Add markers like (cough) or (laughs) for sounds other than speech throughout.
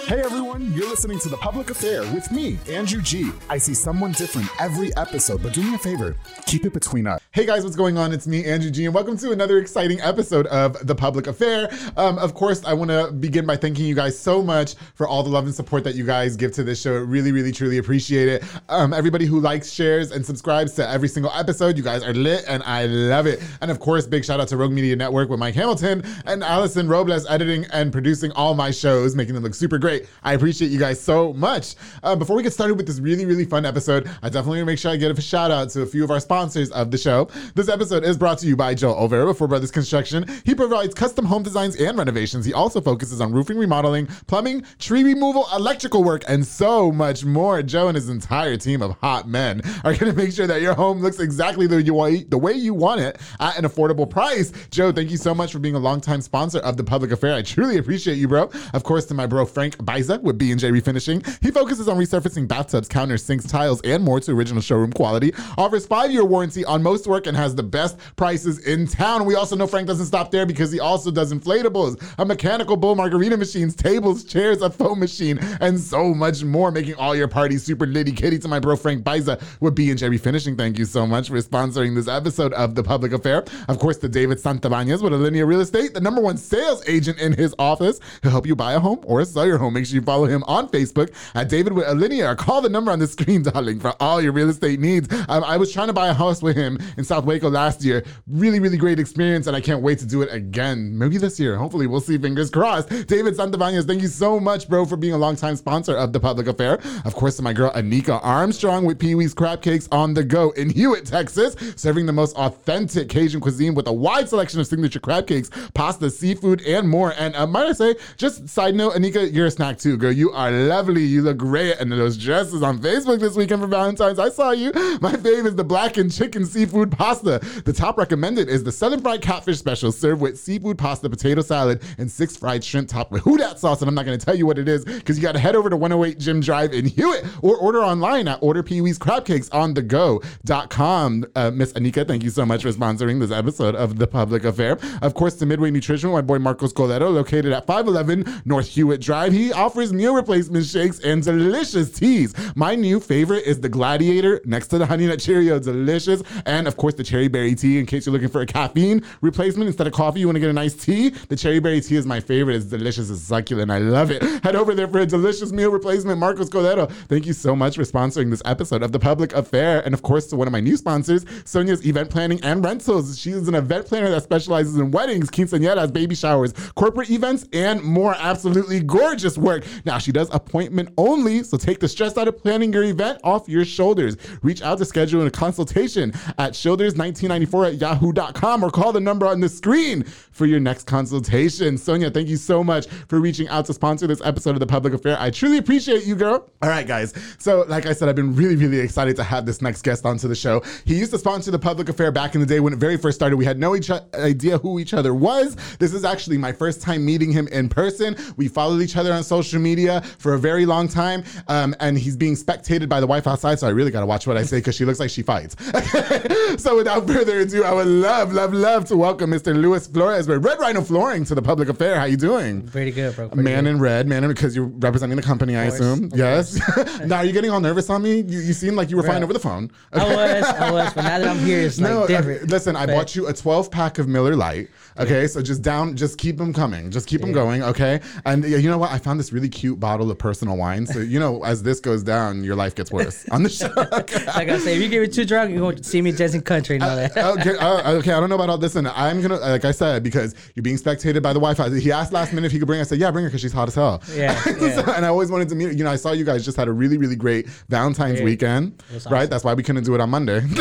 Hey everyone, you're listening to The Public Affair with me, Andrew G. I see someone different every episode, but do me a favor, keep it between us. Hey guys, what's going on? It's me, Andrew G, and welcome to another exciting episode of The Public Affair. Um, of course, I want to begin by thanking you guys so much for all the love and support that you guys give to this show. Really, really, truly appreciate it. Um, everybody who likes, shares, and subscribes to every single episode, you guys are lit, and I love it. And of course, big shout out to Rogue Media Network with Mike Hamilton and Allison Robles editing and producing all my shows, making them look super great. I appreciate you guys so much. Uh, before we get started with this really, really fun episode, I definitely want to make sure I give a shout out to a few of our sponsors of the show. This episode is brought to you by Joe Olvera of Four Brothers Construction. He provides custom home designs and renovations. He also focuses on roofing remodeling, plumbing, tree removal, electrical work, and so much more. Joe and his entire team of hot men are going to make sure that your home looks exactly the, the way you want it at an affordable price. Joe, thank you so much for being a longtime sponsor of the public affair. I truly appreciate you, bro. Of course, to my bro Frank Biza with B&J Refinishing. He focuses on resurfacing bathtubs, counters, sinks, tiles, and more to original showroom quality. Offers five-year warranty on most work and has the best prices in town. We also know Frank doesn't stop there because he also does inflatables, a mechanical bull margarita machines, tables, chairs, a foam machine, and so much more, making all your parties super litty kitty to my bro Frank Biza with B&J Refinishing. Thank you so much for sponsoring this episode of The Public Affair. Of course, to David Santabañez with Alinea Real Estate, the number one sales agent in his office. He'll help you buy a home or sell your home. Make sure you follow him on Facebook at David with Alinea or call the number on the screen, (laughs) darling, for all your real estate needs. Um, I was trying to buy a house with him in South Waco last year. Really, really great experience, and I can't wait to do it again. Maybe this year. Hopefully, we'll see. Fingers crossed. David Santabañez, thank you so much, bro, for being a longtime sponsor of the public affair. Of course, to my girl Anika Armstrong with Pee Wee's Crab Cakes on the go in Hewitt, Texas, serving the most authentic Cajun cuisine with a wide selection of signature crab cakes, pasta, seafood, and more. And uh, might I say, just side note, Anika, you're snack too, girl. You are lovely. You look great. And those dresses on Facebook this weekend for Valentine's, I saw you. My fave is the blackened chicken seafood pasta. The top recommended is the Southern Fried Catfish Special, served with seafood pasta, potato salad, and six fried shrimp topped with who that sauce. And I'm not going to tell you what it is because you got to head over to 108 Jim Drive in Hewitt or order online at Order Pee Wee's Crab Cakes on the go.com. Uh, Miss Anika, thank you so much for sponsoring this episode of The Public Affair. Of course, the Midway Nutrition, my boy Marcos Colero, located at 511 North Hewitt Drive. He offers meal replacement shakes and delicious teas. My new favorite is the Gladiator next to the Honey Nut Cheerio. Delicious. And of course, the cherry berry tea in case you're looking for a caffeine replacement instead of coffee. You want to get a nice tea. The cherry berry tea is my favorite. It's delicious. It's succulent. I love it. (laughs) Head over there for a delicious meal replacement. Marcos Colero, thank you so much for sponsoring this episode of The Public Affair. And of course, to one of my new sponsors, Sonia's Event Planning and Rentals. She is an event planner that specializes in weddings, quinceañeras, baby showers, corporate events, and more absolutely gorgeous work. Now, she does appointment only, so take the stress out of planning your event off your shoulders. Reach out to schedule a consultation at shoulders1994 at yahoo.com or call the number on the screen for your next consultation. Sonia, thank you so much for reaching out to sponsor this episode of The Public Affair. I truly appreciate you, girl. All right, guys. So, like I said, I've been really, really excited to have this next guest onto the show. He used to sponsor The Public Affair back in the day when it very first started. We had no each idea who each other was. This is actually my first time meeting him in person. We followed each other on social media for a very long time, um, and he's being spectated by the wife outside, so I really got to watch what I say because she looks like she fights. (laughs) so without further ado, I would love, love, love to welcome Mr. Luis Flores with Red Rhino Flooring to the public affair. How you doing? Pretty good, bro. Pretty Man good. in red, man in because you're representing the company, I assume. of Yes. (laughs) now, are you getting all nervous on me? You, you seem like you were fine over the phone. I (laughs) was, I was, but now that I'm here, it's like No, uh, different. listen, I But- bought you a 12 pack of Miller Lite. Okay, so just down, just keep them coming, just keep them going. Okay, and you know what? I found this really cute bottle of personal wine. So you know, as this goes down, your life gets worse (laughs) on the show. Like I say, if you get me too drunk, you're going to see me dancing country and all that. okay, uh, okay. I don't know about all this, and I'm gonna, like I said, because you're being spectated by the wifey. He asked last minute if he could bring. her. I said, yeah, bring her because she's hot as hell. Yeah, (laughs) So- yeah. and I always wanted to meet. her. You know, I saw you guys just had a really, really great Valentine's Yeah. weekend, was right? That's why we couldn't do it on Monday. (laughs)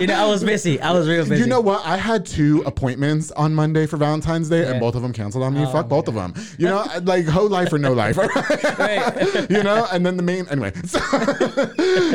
you know, I was busy. I was real busy. You know what? I had two appointments on Monday for Valentine's Day, and both of them canceled on me. Oh, Fuck both of them. You know, like whole life or no life. Right. (laughs) you know, and then the main anyway. (laughs) So,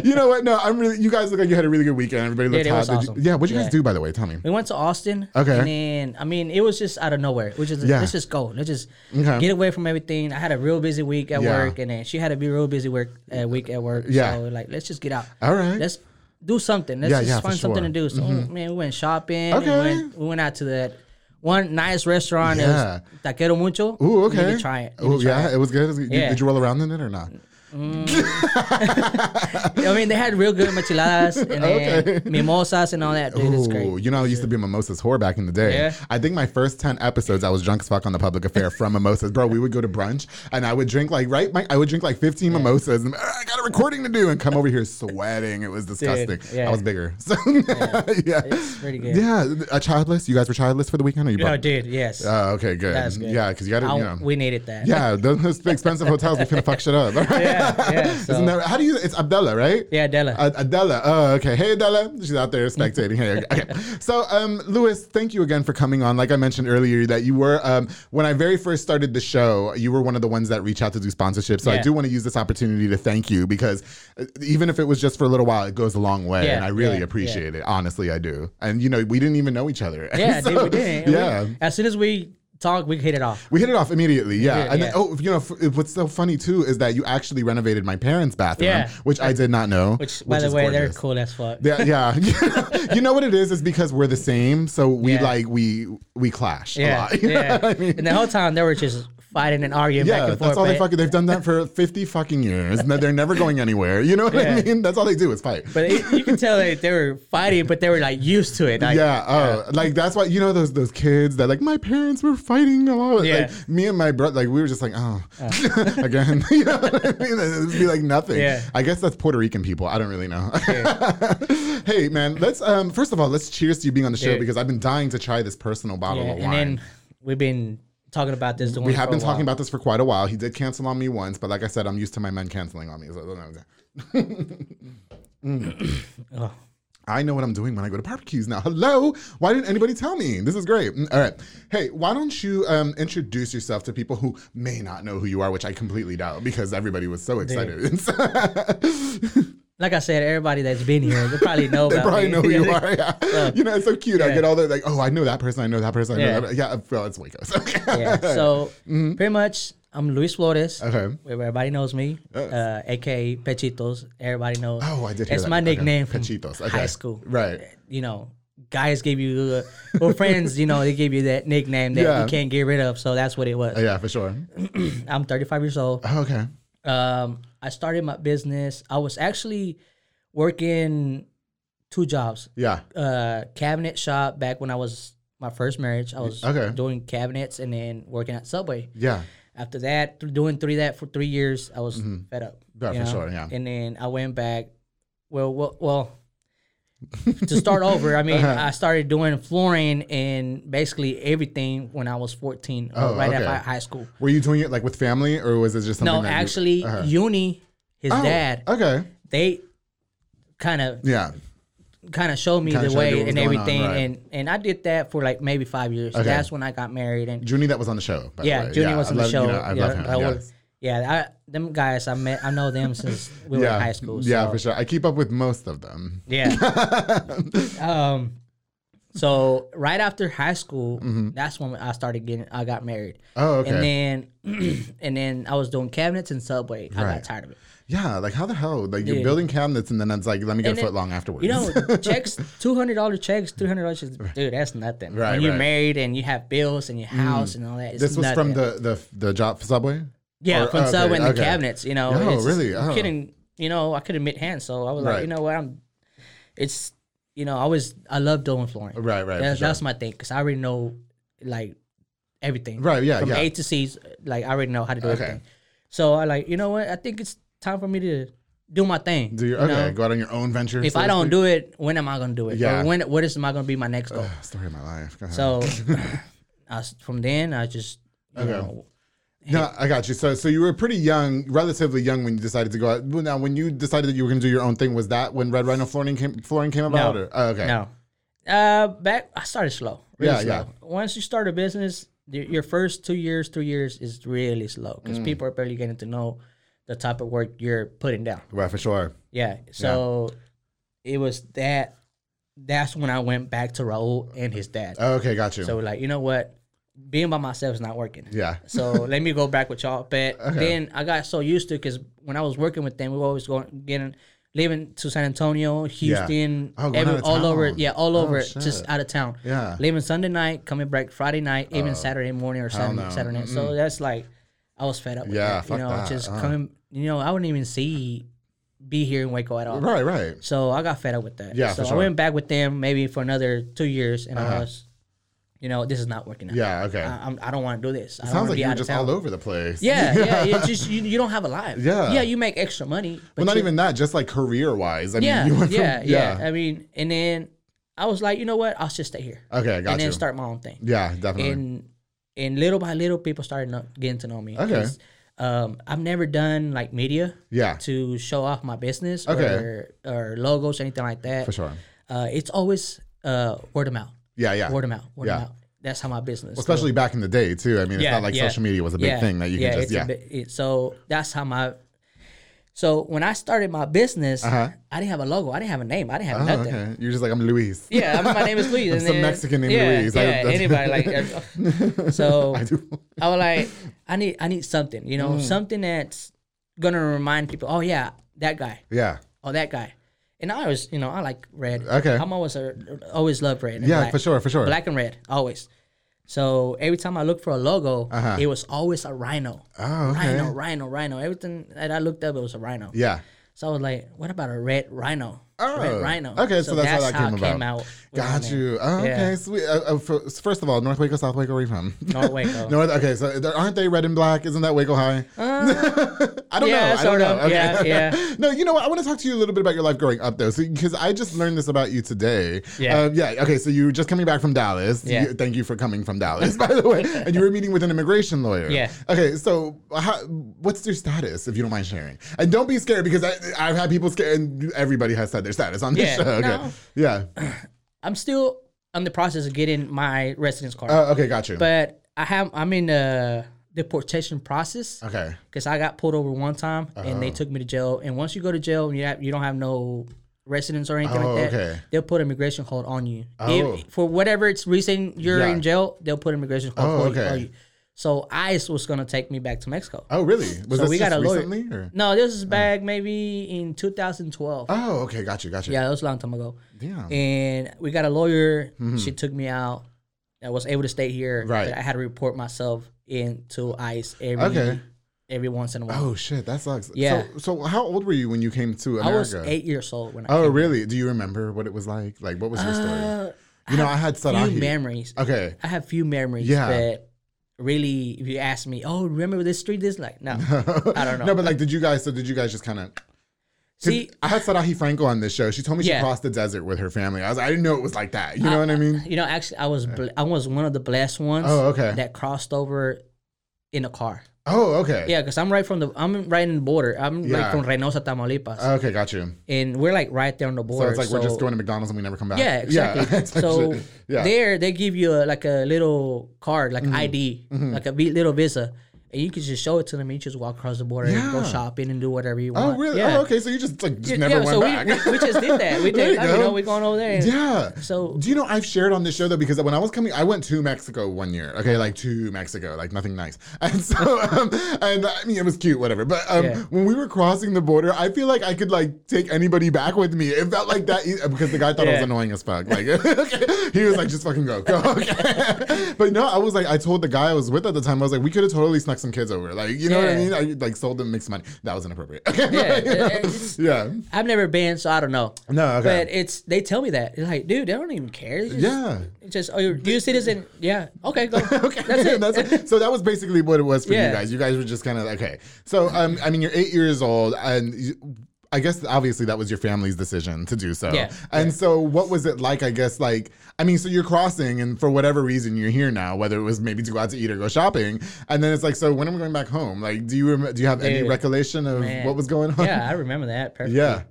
you know what? No, I'm really. You guys look like you had a really good weekend. Everybody looked hot. Did you- awesome. yeah. What'd you guys do by the way? Tell me. We went to Austin. Okay. And then, I mean, it was just out of nowhere. We just, Yeah. let's just go. Let's just Okay. get away from everything. I had a real busy week at Yeah. work, and then she had a be real busy work uh, week at work. Yeah. So, like, let's just get out. All right. Let's do something. Let's Yeah, just yeah, for find something sure. Mm-hmm. to do. So, man, we went shopping. Okay. We went, we went out to that one nice restaurant. Yeah. It was Taquero Mucho. Ooh, You okay. need to try it. You Ooh, to try yeah, it. it was good. It was good. Yeah. Did you roll around in it or not? (laughs) I mean, they had real good micheladas and Okay. mimosas and all that. Dude, it's great. Ooh, you know, I used to be a mimosas whore back in the day. Yeah. I think my first 10 episodes, I was drunk as fuck on the public affair from mimosas. Bro, we would go to brunch and I would drink like, right? My, I would drink like 15 mimosas and "Ah, I got a recording to do and come over here sweating. It was disgusting. yeah. I was bigger. (laughs) So, yeah. It's pretty good. Yeah. A childless? You guys were childless for the weekend? Or you No, dude, yes. Oh, okay, good. Good. Yeah, because you got to, you know. we needed that. yeah, those, those (laughs) expensive hotels, we finna fuck shit up. yeah, yeah. (laughs) So, Isn't that, how do you, it's Abdullah, right? yeah, Della. Uh, Adela. Oh, okay. Hey, Adela. She's out there spectating. Hey, okay. (laughs) So, um, Lewis, thank you again for coming on. Like I mentioned earlier, that you were um, when I very first started the show, you were one of the ones that reached out to do sponsorship. So I do want to use this opportunity to thank you because uh, even if it was just for a little while, it goes a long way, Yeah, and I really yeah, appreciate it. Honestly, I do. And you know, we didn't even know each other. yeah, So, (laughs) dude, we did. We- Yeah. as soon as we talked, we hit it off. We hit it off immediately, yeah. did, and yeah. then, oh, you know, f- what's so funny too is that you actually renovated my parents' bathroom, Yeah. which I did not know. Which, by the way, they're cool as fuck. Yeah, yeah. (laughs) (laughs) you know what it is? Is because we're the same, so we Yeah. like we we clash a lot. (laughs) You yeah. I mean? And the whole time they were just fighting and arguing back Yeah, and forth. that's all they fucking, they've done that for (laughs) fifty fucking years, and they're never going anywhere. You know what I mean? That's all they do is fight. But it, you can tell that they were fighting, but they were like used to it. Like, yeah, oh, like that's why you know those those kids that like my parents were fighting a lot. Yeah. Like me and my brother, like we were just like, oh, (laughs) again. (laughs) you know what I mean? It would be like nothing. Yeah. I guess that's Puerto Rican people. I don't really know. hey man, let's um first of all let's cheers to you being on the show Yeah. because I've been dying to try this personal bottle yeah. of And wine. then we've been talking about this. we have been talking about this for quite a while. He did cancel on me once, but like I said, I'm used to my men canceling on me. So Oh. (coughs) I know what I'm doing when I go to barbecues now. Hello, why didn't anybody tell me? This is great. Mm, All right, hey, why don't you um, introduce yourself to people who may not know who you are, which I completely doubt because everybody was so excited. (laughs) (laughs) Like I said, everybody that's been here, they probably know. (laughs) they about probably me. know who you (laughs) are. Yeah. you know, it's so cute. I get all the like, oh, I know that person. I know that person. I know Yeah. that. Yeah, well, it's Waco. So. (laughs) yeah. So pretty much, I'm Luis Flores. Mm-hmm. Okay. Everybody knows me, uh, aka Pechitos. Everybody knows. Oh, I did hear It's that. my Okay. nickname from Pechitos. Okay. high school. Right. You know, guys gave you, uh, or friends, you know, they gave you that nickname that Yeah. you can't get rid of. So that's what it was. yeah, for sure. (clears throat) I'm 35 years old. Oh, okay. Um, I started my business. I was actually working two jobs. Yeah. Uh, cabinet shop back when I was my first marriage. I was Okay. doing cabinets and then working at Subway. Yeah. After that, th- doing three that for three years, I was fed up. Mm-hmm. Yeah, for sure, yeah. And then I went back. Well, well, well. To start over, I mean, Uh-huh. I started doing flooring and basically everything when I was 14, Oh, right okay. after high school. Were you doing it like with family or was it just something No, that you- actually, Uh-huh. uni, his Oh, dad, Okay. they kind of Yeah. kind of showed me Kinda the way and going on, everything, right. and and I did that for like maybe five years. Okay. That's when I got married, and Junie that was on the show. Yeah, way. Junior was I on the love- show. You know, I yeah, love him. Raul. yes. Yeah, I, them guys I met, I know them since we were in high school. Yeah, so- for sure. I keep up with most of them. Yeah. (laughs) um. So right after high school, that's when I started getting. I got married. Mm-hmm. Oh, okay. And then, (clears throat) and then I was doing cabinets and Subway. I Right. got tired of it. Yeah, like how the hell? Like you're building cabinets and then it's like, let me get a foot long afterwards. You know, (laughs) checks, two hundred dollar checks, three hundred dollars. Dude, that's nothing. Right, when you're right. Mm. married and you have bills and your house and all that. It's this was from the, the the job for Subway. Yeah Or- from okay, Subway and the okay. cabinets. You know, Oh, it's really? I Oh. couldn't. You know, I couldn't admit hands, so I was like, you know what, I'm. It's, you know, I was I love doing flooring. Right, right, That's, sure. that's my thing because I already know, like, everything. Right, yeah, yeah. From yeah. A to C, like I already know how to do Okay. everything. So I like, you know what? I think it's time for me to do my thing. Do you, you okay, know? go out on your own venture. If so I don't do it, when am I gonna do it? Yeah. Or when what is am I gonna be my next goal? story of my life. So (laughs) I from then I just you Okay. know No, I got you. So, so you were pretty young, relatively young when you decided to go out. Now, when you decided that you were going to do your own thing, was that when Red Rhino flooring came, flooring came about? no, Or? Oh, okay. no. Uh, back I started slow. Really Yeah, slow. yeah. Once you start a business, your first two years, three years is really slow Mm. because people are barely getting to know the type of work you're putting down. Right, for sure. Yeah. So it was that. That's when I went back to Raul and his dad. Oh, okay, got you. So like, you know what? Being by myself is not working. yeah. So (laughs) let me go back with y'all. But then I got so used to because when I was working with them, we were always going getting living to San Antonio, Houston, Oh, every, all over. Yeah, all Oh, over, shit. just out of town. Yeah. leaving Sunday night, coming back Friday night, even Saturday morning or Saturday, no. Saturday night. So that's like I was fed up. With Yeah, that, you know, that. just Uh. coming. You know, I wouldn't even see be here in Waco at all. Right, right. So I got fed up with that. Yeah, so sure. I went back with them maybe for another two years, and Uh-huh. I was, you know, this is not working out. Yeah, okay. I, I'm, I don't want to do this. I don't Sounds like be you were out of just town. all over the place. Yeah, (laughs) yeah. It's just you, you don't have a life. Yeah. yeah. You make extra money. But Well, not even that, just like career wise. I Yeah, mean, you went from, yeah, yeah, I mean, and then I was like, you know what? I'll just stay here. Okay, I got and then start my own thing. Yeah, definitely. And and little by little, people started getting to know me. Okay. Um, I've never done like media yeah, to show off my business Okay. or or logos, anything like that. for sure. Uh, it's always uh, word of mouth. Yeah, yeah. Word of mouth. Word Yeah. of mouth. That's how my business. Especially back in the day, too. I mean, it's Yeah, not like yeah. social media was a big thing that you can just, yeah. it- so that's how my. So when I started my business, Uh-huh. I didn't have a logo. I didn't have a name. I didn't have Oh, nothing. okay. You're just like, I'm Luis. Yeah, I mean, my name is Luis. (laughs) I'm some then- Mexican name yeah, Luis. Yeah, that's- anybody like. (laughs) uh, so I do. I was like, I need, I need something. You know, Mm. something that's gonna remind people. Oh yeah, that guy. Yeah. Oh that guy. And I always, you know, I like red. Okay. I'm always a, always love red. Yeah, black. for sure, for sure. Black and red, always. So every time I look for a logo, Uh-huh. it was always a rhino. Oh, okay. Rhino, rhino, rhino. Everything that I looked up, it was a rhino. Yeah. So I was like, what about a red rhino? Oh, red rhino. okay, so that's how that came about. out Got you. Oh, okay, Yeah. sweet. Uh, uh, first of all, North Waco, South Waco, where are you from? North Waco. (laughs) North. Okay, so there- aren't they red and black? Isn't that Waco High? (laughs) I don't Uh, yeah, know. I don't know. Okay. Yeah, yeah. (laughs) no, you know what? I want to talk to you a little bit about your life growing up, though, because I just learned this about you today. Yeah. Um, yeah. Okay. So you were just coming back from Dallas. Yeah. You- thank you for coming from Dallas, by the way. and you were meeting with an immigration lawyer. Yeah. Okay. So how, what's your status, if you don't mind sharing? And don't be scared because I, I've had people scared, and everybody has said their status on this Yeah, show. Okay. no. Yeah. I'm still in the process of getting my residence card, Uh, okay. Got you. but I have I'm in the deportation process okay. because I got pulled over one time and Uh-huh. they took me to jail. And once you go to jail, and you have you don't have no residence or anything Oh, like that. okay. They'll put immigration hold on you. Oh. If, for whatever it's reason you're Yeah. in jail, they'll put immigration hold Oh, on you- okay. on you. So ICE was gonna take me back to Mexico. Oh, really? Was so this we got a lawyer. recently? Or? No, this is back maybe in 2012. Oh, okay. Got you. Got you. Yeah, that was a long time ago. Damn. And we got a lawyer. She took me out. I was able to stay here. Mm-hmm. Right. I had to report myself into ICE every Okay. every once in a while. Oh shit, that sucks. Yeah. So, so how old were you when you came to America? I was eight years old when I Oh, really? Do you remember what it was like? Like, what was your story? Uh, You know, I had few memories. Okay. I have few memories. Yeah. But really, if you ask me, oh, remember this street? This like no, (laughs) I don't know. No, but like, did you guys? So did you guys just kind of? See, I had Sarahi Franco on this show. She told me she Yeah. crossed the desert with her family. I was, I didn't know it was like that. You know what I mean? you know, actually, I was I was one of the blessed ones. Oh, okay. That crossed over in a car. Oh, okay. Yeah, because I'm right from the I'm right in the border. I'm Yeah. like from Reynosa, Tamaulipas, Okay, got you. and we're like right there on the border. So it's like we're just going to McDonald's and we never come back. Yeah, exactly. like (laughs) so yeah. there they give you a, like a little card, like Mm-hmm. ID, like a little visa, and you could just show it to them. And you just walk across the border and go shopping and do whatever you want. Oh, want. really? Yeah. Oh, okay. So you just like just Yeah, never yeah, went so back. we, we just did that. We (laughs) did. you like, you know, we're going over there. Yeah. So- do you know I've shared on this show though because when I was coming, I went to Mexico one year. Okay, like to Mexico, like nothing nice. (laughs) And so, um, and I mean, it was cute, whatever. But um, Yeah. when we were crossing the border, I feel like I could like take anybody back with me. It felt like that because the guy thought I was annoying as fuck. Like, (laughs) he was like, just fucking go, go. Okay. but no, I was like, I told the guy I was with at the time, I was like, we could have totally snuck some kids over. Like, you know what I mean? I like sold them mixed money. That was inappropriate. Okay. Yeah, (laughs) you know? it- it's- yeah. I've never been, so I don't know. No, okay. But it's they tell me that it's like, dude, they don't even care. It's just, Yeah. It's just oh, you're you citizen. Yeah. Okay, go. (laughs) okay, That's it. (laughs) That's it. So that was basically what it was for you guys. You guys were just kind of okay. So um, I mean, you're eight years old, and you, I guess obviously that was your family's decision to do so. Yeah, And so, what was it like? I guess like I mean, so you're crossing, and for whatever reason you're here now, whether it was maybe to go out to eat or go shopping, and then it's like, so when am I going back home? Like, do you rem- do you have any Dude, recollection of Man. what was going on? Yeah, I remember that (laughs) perfectly. Yeah.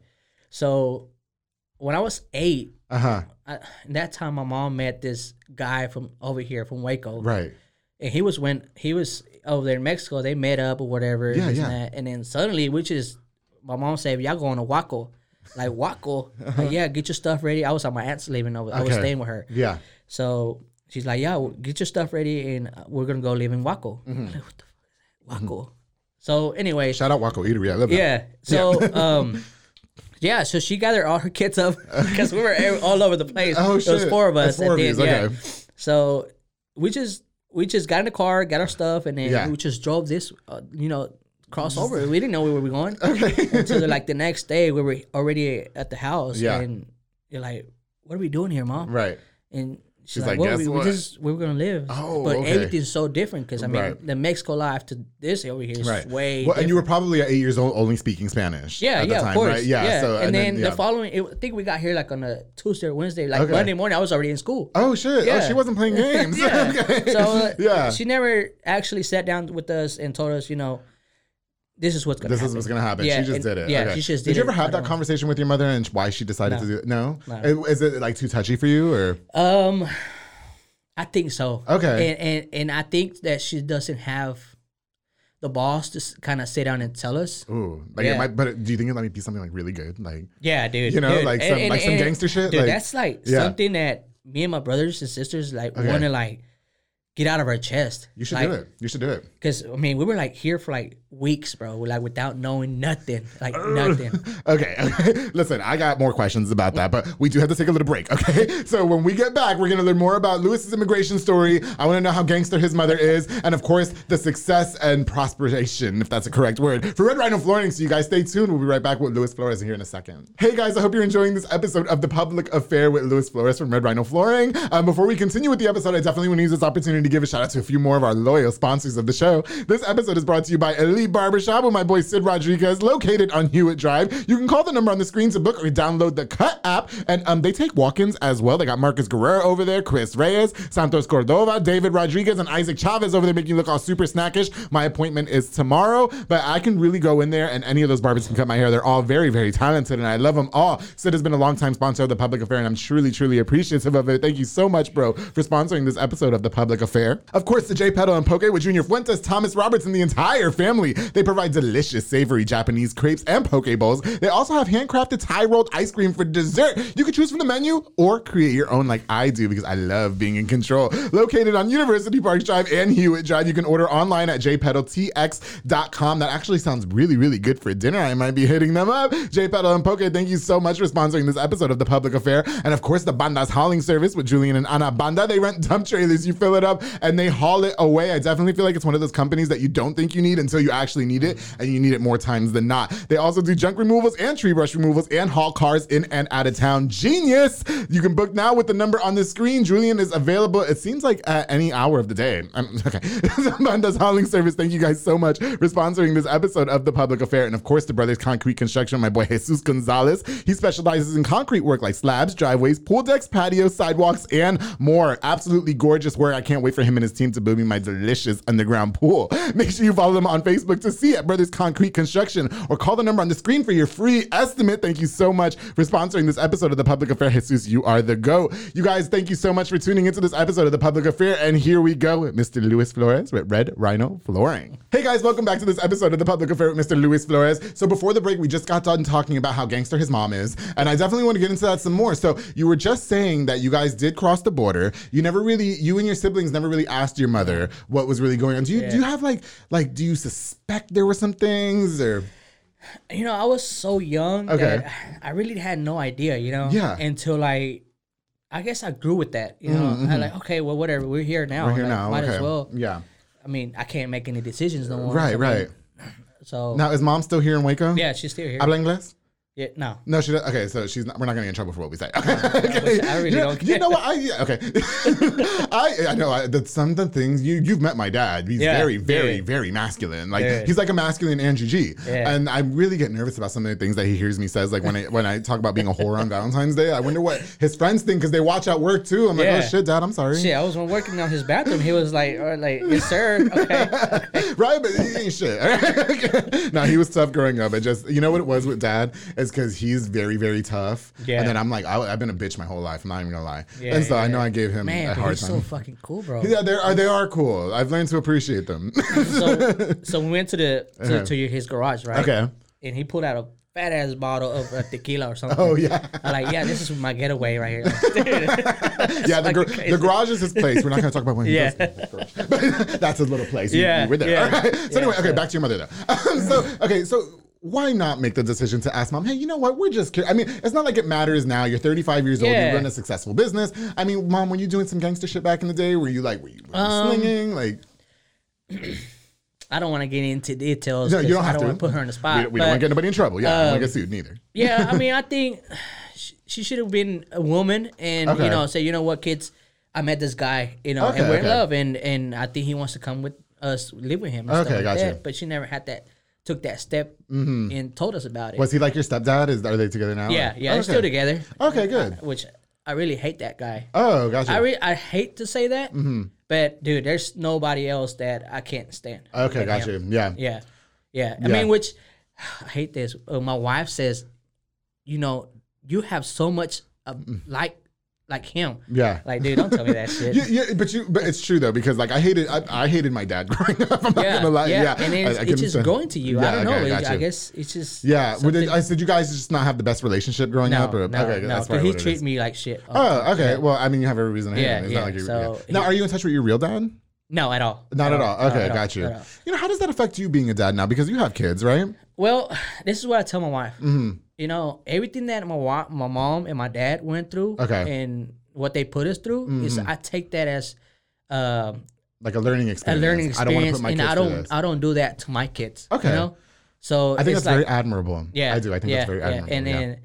So when I was eight, Uh huh. That time my mom met this guy from over here from Waco. Right. and he was when he was over there in Mexico. They met up or whatever. Yeah, yeah. And, that. and then suddenly, which is my mom said, "Y'all going to Waco?" Like Waco, like, (laughs) yeah, get your stuff ready. I was at my aunt's living over. I was. Okay. staying with her. Yeah. So she's like, "Yeah, well, get your stuff ready, and uh, we're gonna go live in Waco." I'm like, what the fuck is that? Waco. So anyway, Mm-hmm. Shout out Waco Eatery. I love that. yeah. So (laughs) um, yeah. So she gathered all her kids up (laughs) because we were all over the place. Oh, There was shit. four of That's us. four and of yous, yeah. okay. So we just we just got in the car, got our stuff, and then Yeah. we just drove this, uh, you know, cross over. We didn't know where we were going (laughs) until like the next day we were already at the house. Yeah. And you're like, "What are we doing here, mom?" Right. And she's, She's like, like, "Well, "Guess we, we just we were gonna live." Oh, but okay. everything's so different because I mean, Right. the Mexico life to this over here is Right. way. Well, and you were probably at eight years old, only speaking Spanish. Yeah, at yeah, the time, of course. right? Yeah. So and, then, yeah. the following, it, I think we got here like on a Tuesday or Wednesday. Like Okay. Monday morning, I was already in school. Oh shit! Oh, Yeah. she wasn't playing (laughs) games. (laughs) Yeah. okay. So uh, yeah, she never actually sat down with us and told us, you know, this is what's gonna this happen. is what's gonna happen. Yeah, she just and- did it. Yeah, okay. she just did. did. you ever have that conversation with your mother and why she decided No. to do it? No. No. Is it like too touchy for you or? Um, I think so. Okay. And and and I think that she doesn't have the boss to kind of sit down and tell us. Ooh, like it Yeah. might. But do you think it might be something like really good? Like Yeah, dude. You know, dude. like some- like some gangster shit, Dude, like- that's like Yeah. something that me and my brothers and sisters like Okay. want to like get out of our chest. you should like, do it. You should do it. Because I mean, we were like here for like weeks, bro. Like without knowing nothing, like nothing. (laughs) Okay, okay. (laughs) Listen, I got more questions about that, but we do have to take a little break, okay? (laughs) So when we get back, we're gonna learn more about Lewis's immigration story. I wanna know how gangster his mother is, and of course, the success and prosperation, if that's a correct word, for Red Rhino Flooring. So you guys stay tuned. We'll be right back with Luis Flores here in a second. Hey guys, I hope you're enjoying this episode of The Public Affair with Luis Flores from Red Rhino Flooring. Um, before we continue with the episode, I definitely want to use this opportunity to give a shout out to a few more of our loyal sponsors of the show. This episode is brought to you by Elite Barbershop with my boy Sid Rodriguez, located on Hewitt Drive. You can call the number on the screen to book or download the Cut app, and um, they take walk-ins as well. They got Marcus Guerrero over there, Chris Reyes, Santos Cordova, David Rodriguez, and Isaac Chavez over there making you look all super snackish. My appointment is tomorrow, but I can really go in there, and any of those barbers can cut my hair. They're all very, very talented, and I love them all. Sid has been a long-time sponsor of the Public Affair, and I'm truly, truly appreciative of it. Thank you so much, bro, for sponsoring this episode of the Public Affair. Of course, the J Pedal and Poke with Junior Fuentes, Thomas Roberts, and the entire family. They provide delicious, savory Japanese crepes and poke bowls. They also have handcrafted Thai rolled ice cream for dessert. You can choose from the menu or create your own, like I do, because I love being in control. Located on University Park Drive and Hewitt Drive, you can order online at jpedaltx.com. That actually sounds really, really good for dinner. I might be hitting them up. J Pedal and Poke, thank you so much for sponsoring this episode of The Public Affair. And of course, the Banda's hauling service with Julian and Ana Banda. They rent dump trailers. You fill it up and they haul it away. I definitely feel like it's one of those companies that you don't think you need until you actually need it, and you need it more times than not. They also do junk removals and tree brush removals and haul cars in and out of town. Genius! You can book now with the number on the screen. Julian is available, it seems like at any hour of the day. Um, (laughs) okay. Banda's hauling service. Thank you guys so much for sponsoring this episode of The Public Affair. And of course, the Brothers Concrete Construction, my boy Jesus Gonzalez. He specializes in concrete work like slabs, driveways, pool decks, patios, sidewalks, and more. Absolutely gorgeous work. I can't wait for him and his team to build me my delicious underground pool. (laughs) Make sure you follow them on Facebook Facebook to see at Brothers Concrete Construction or call the number on the screen for your free estimate. Thank you so much for sponsoring this episode of The Public Affair. Jesus, you are the GOAT. You guys, thank you so much for tuning into this episode of The Public Affair. And here we go with Mr. Luis Flores with Red Rhino Flooring. Hey guys, welcome back to this episode of The Public Affair with Mr. Luis Flores. So before the break, we just got done talking about how gangster his mom is. And I definitely want to get into that some more. So you were just saying that you guys did cross the border. You never really, you and your siblings never really asked your mother what was really going on. Do you, do you have like, like, do you suspect there were some things or? You know, I was so young Okay. that I really had no idea, you know? Yeah. Until like I guess I grew with that, you know? I like, okay, well, whatever, we're here now. Mm-hmm, We're here like, now. Might okay. as well. Yeah. I mean, I can't make any decisions no more. Right, so, right. So, Now, is mom still here in Waco? yeah, she's still here. Habla inglés? Yeah, no. No, she does. Okay, so she's not, we're not gonna get in trouble for what we say. Okay. (laughs) I really you know, don't You know what? I yeah, okay. (laughs) I I know I, that some of the things you you've met my dad. He's Yeah, very very yeah. very masculine. Like Yeah. he's like a masculine Andrew G. Yeah. And I really get nervous about some of the things that he hears me says. Like when I (laughs) when I talk about being a whore on Valentine's Day, I wonder what his friends think because they watch at work too. I'm like, oh shit, dad, I'm sorry. Shit, I was working on his bathroom. He was like, or like, yes, sir. Okay. right, but he ain't shit. no, he was tough growing up. It just, you know what it was with dad is because he's very, very tough. Yeah. And then I'm like, I, I've been a bitch my whole life. I'm not even gonna lie. Yeah, and so I know yeah. I gave him Man, a but hard he's time. so fucking cool, bro. (laughs) yeah, they are. They are cool. I've learned to appreciate them. So, (laughs) so we went to the to, to his garage, right? okay. And he pulled out a fat ass bottle of uh, tequila or something. Oh yeah. I'm like, yeah, this is my getaway right here. (laughs) yeah, the, fucking gar- crazy. the garage is his place. We're not going to talk about when he Yeah. goes garage. But that's his little place. Yeah, you were there. yeah. All right. So Yeah, anyway, okay, so- back to your mother though. Um, so okay, so why not make the decision to ask mom? Hey, you know what? We're just. Cur-. I mean, it's not like it matters now. You're 35 years old. You Yeah. run a successful business. I mean, mom, were you doing some gangster shit back in the day? Were you like, were you, were you Um, slinging? Like, (clears throat) I don't want to get into details. no, you don't I have don't to. put her on the spot. We, we don't want to get anybody in trouble. Yeah, I don't want um, to get sued neither. (laughs) yeah, I mean, I (laughs) think she, she should have been a woman and Okay. you know say, you know what, kids, I met this guy, you know, Okay, and we're in love, and and I think he wants to come with us, live with him. And Okay, stuff like gotcha. that. But she never had that, took that step and told us about it. Was he like your stepdad? Is are they together now? yeah, yeah, they're Okay. still together. Okay, good. Which I really hate that guy. Oh, gotcha. I re- I hate to say that, Mm-hmm. but dude, there's nobody else that I can't stand. okay, gotcha. him. Yeah. Yeah, yeah. I Yeah. mean, which I hate this. Uh, my wife says, you know, you have so much of, like like him. Yeah. Like, dude, don't tell me that (laughs) shit. Yeah, yeah, but you, but it's true though because like I hated, I, I hated my dad (laughs) growing up. I'm not yeah, gonna lie. yeah, Yeah, and I- it's, I it's just going to you. Yeah, I don't okay, know. It- I guess it's just Yeah, well, did, I said you guys just not have the best relationship growing no, up. Or, no, okay, no, probably he what it treat me like shit. Oh, okay. Well, I mean, you have every reason to hate Yeah, him. It's yeah, not like you're, so yeah. Now, are you in touch with your real dad? No, at all. Not at all. Okay, all, got you. You know, how does that affect you being a dad now? Because you have kids, right? Well, (sighs) this is what I tell my wife. Mm-hmm. You know, everything that my my mom and my dad went through, Okay. Mm-hmm. and what they put us through, is I take that as um, Like a learning experience. a experience. learning I don't want to experience, put my and kids I don't. I don't do that to my kids. Okay. you know, so I think it's that's very admirable. yeah, I do. I think yeah, that's very yeah. admirable. And yeah. then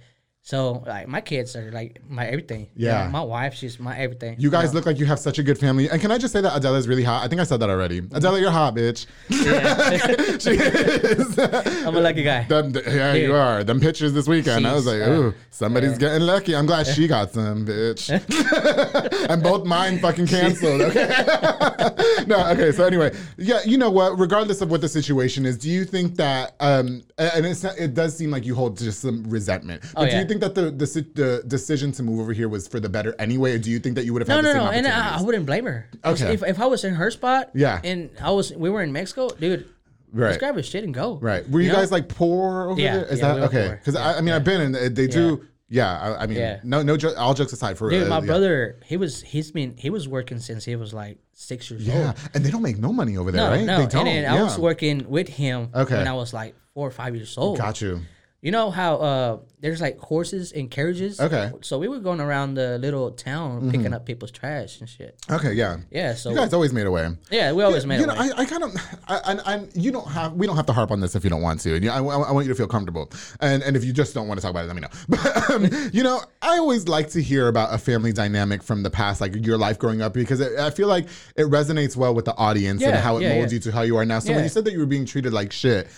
so like my kids are like my everything. You Yeah. my wife, she's my everything. You guys know? look like you have such a good family. And can I just say that Adela is really hot? I think I said that already. Adela, you're hot, bitch. (laughs) she is. (laughs) I'm a lucky guy. Them, yeah, you are. Them pictures this weekend. I was like, ooh, somebody's getting lucky. I'm glad she got some, bitch. (laughs) and both mine fucking canceled. Okay. no, okay. So anyway, yeah, you know what? Regardless of what the situation is, do you think that? Um, and it's not, it does seem like you hold just some resentment. But Oh, do you yeah. Think that the, the the decision to move over here was for the better anyway? Or do you think that you would have No, had no, the same no, and I, I wouldn't blame her. Okay. If, if I was in her spot, Yeah. and I was, we were in Mexico, dude. Right. Just grab your shit and go. Right. Were you, know? guys like poor over Yeah, there? Is yeah, that we okay? Because Yeah, I, I mean, I've been and they do. Yeah. I, I mean, Yeah. no, no. All jokes aside, for Dude, uh, my brother, he was he's been he was working since he was like six years old. Yeah, and they don't make no money over there, No, right? no. They don't. And yeah. I was working with him Okay. when I was like four or five years old. Got you. You know how uh there's like horses and carriages? Okay. Mm-hmm. So we were going around the little town picking up people's trash and shit. Okay. Yeah. Yeah, so You guys always made a way. yeah, we always made you know, I, I kind of, I, I, you don't have, we don't have to harp on this if you don't want to. And you, I, I want you to feel comfortable. And and if you just don't want to talk about it, let me know. (laughs) But um, (laughs) you know, I always like to hear about a family dynamic from the past, like your life growing up, because it, I feel like it resonates well with the audience and how it yeah, molds yeah. you to how you are now. So when you said that you were being treated like shit,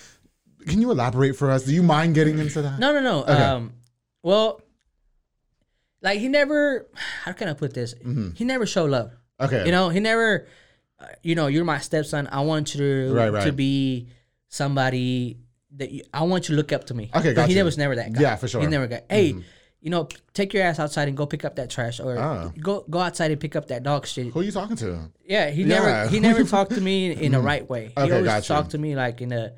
can you elaborate for us? Do you mind getting into that? No, no, no. Um, well, like he never. How can I put this? He never showed love. Mm-hmm. Okay. You know, he never. Uh, you know, you're my stepson. I want you to Right, to be somebody that you, I want you to look up to me. Okay, but got he you. was never that guy. Yeah, for sure. He never got. Hey, you know, take your ass outside and go pick up that trash, or Oh. go go outside and pick up that dog shit. Who are you talking to? Yeah, he Yeah. never he (laughs) never talked to me in, in a right way. He Okay, always got you. talked to me like in a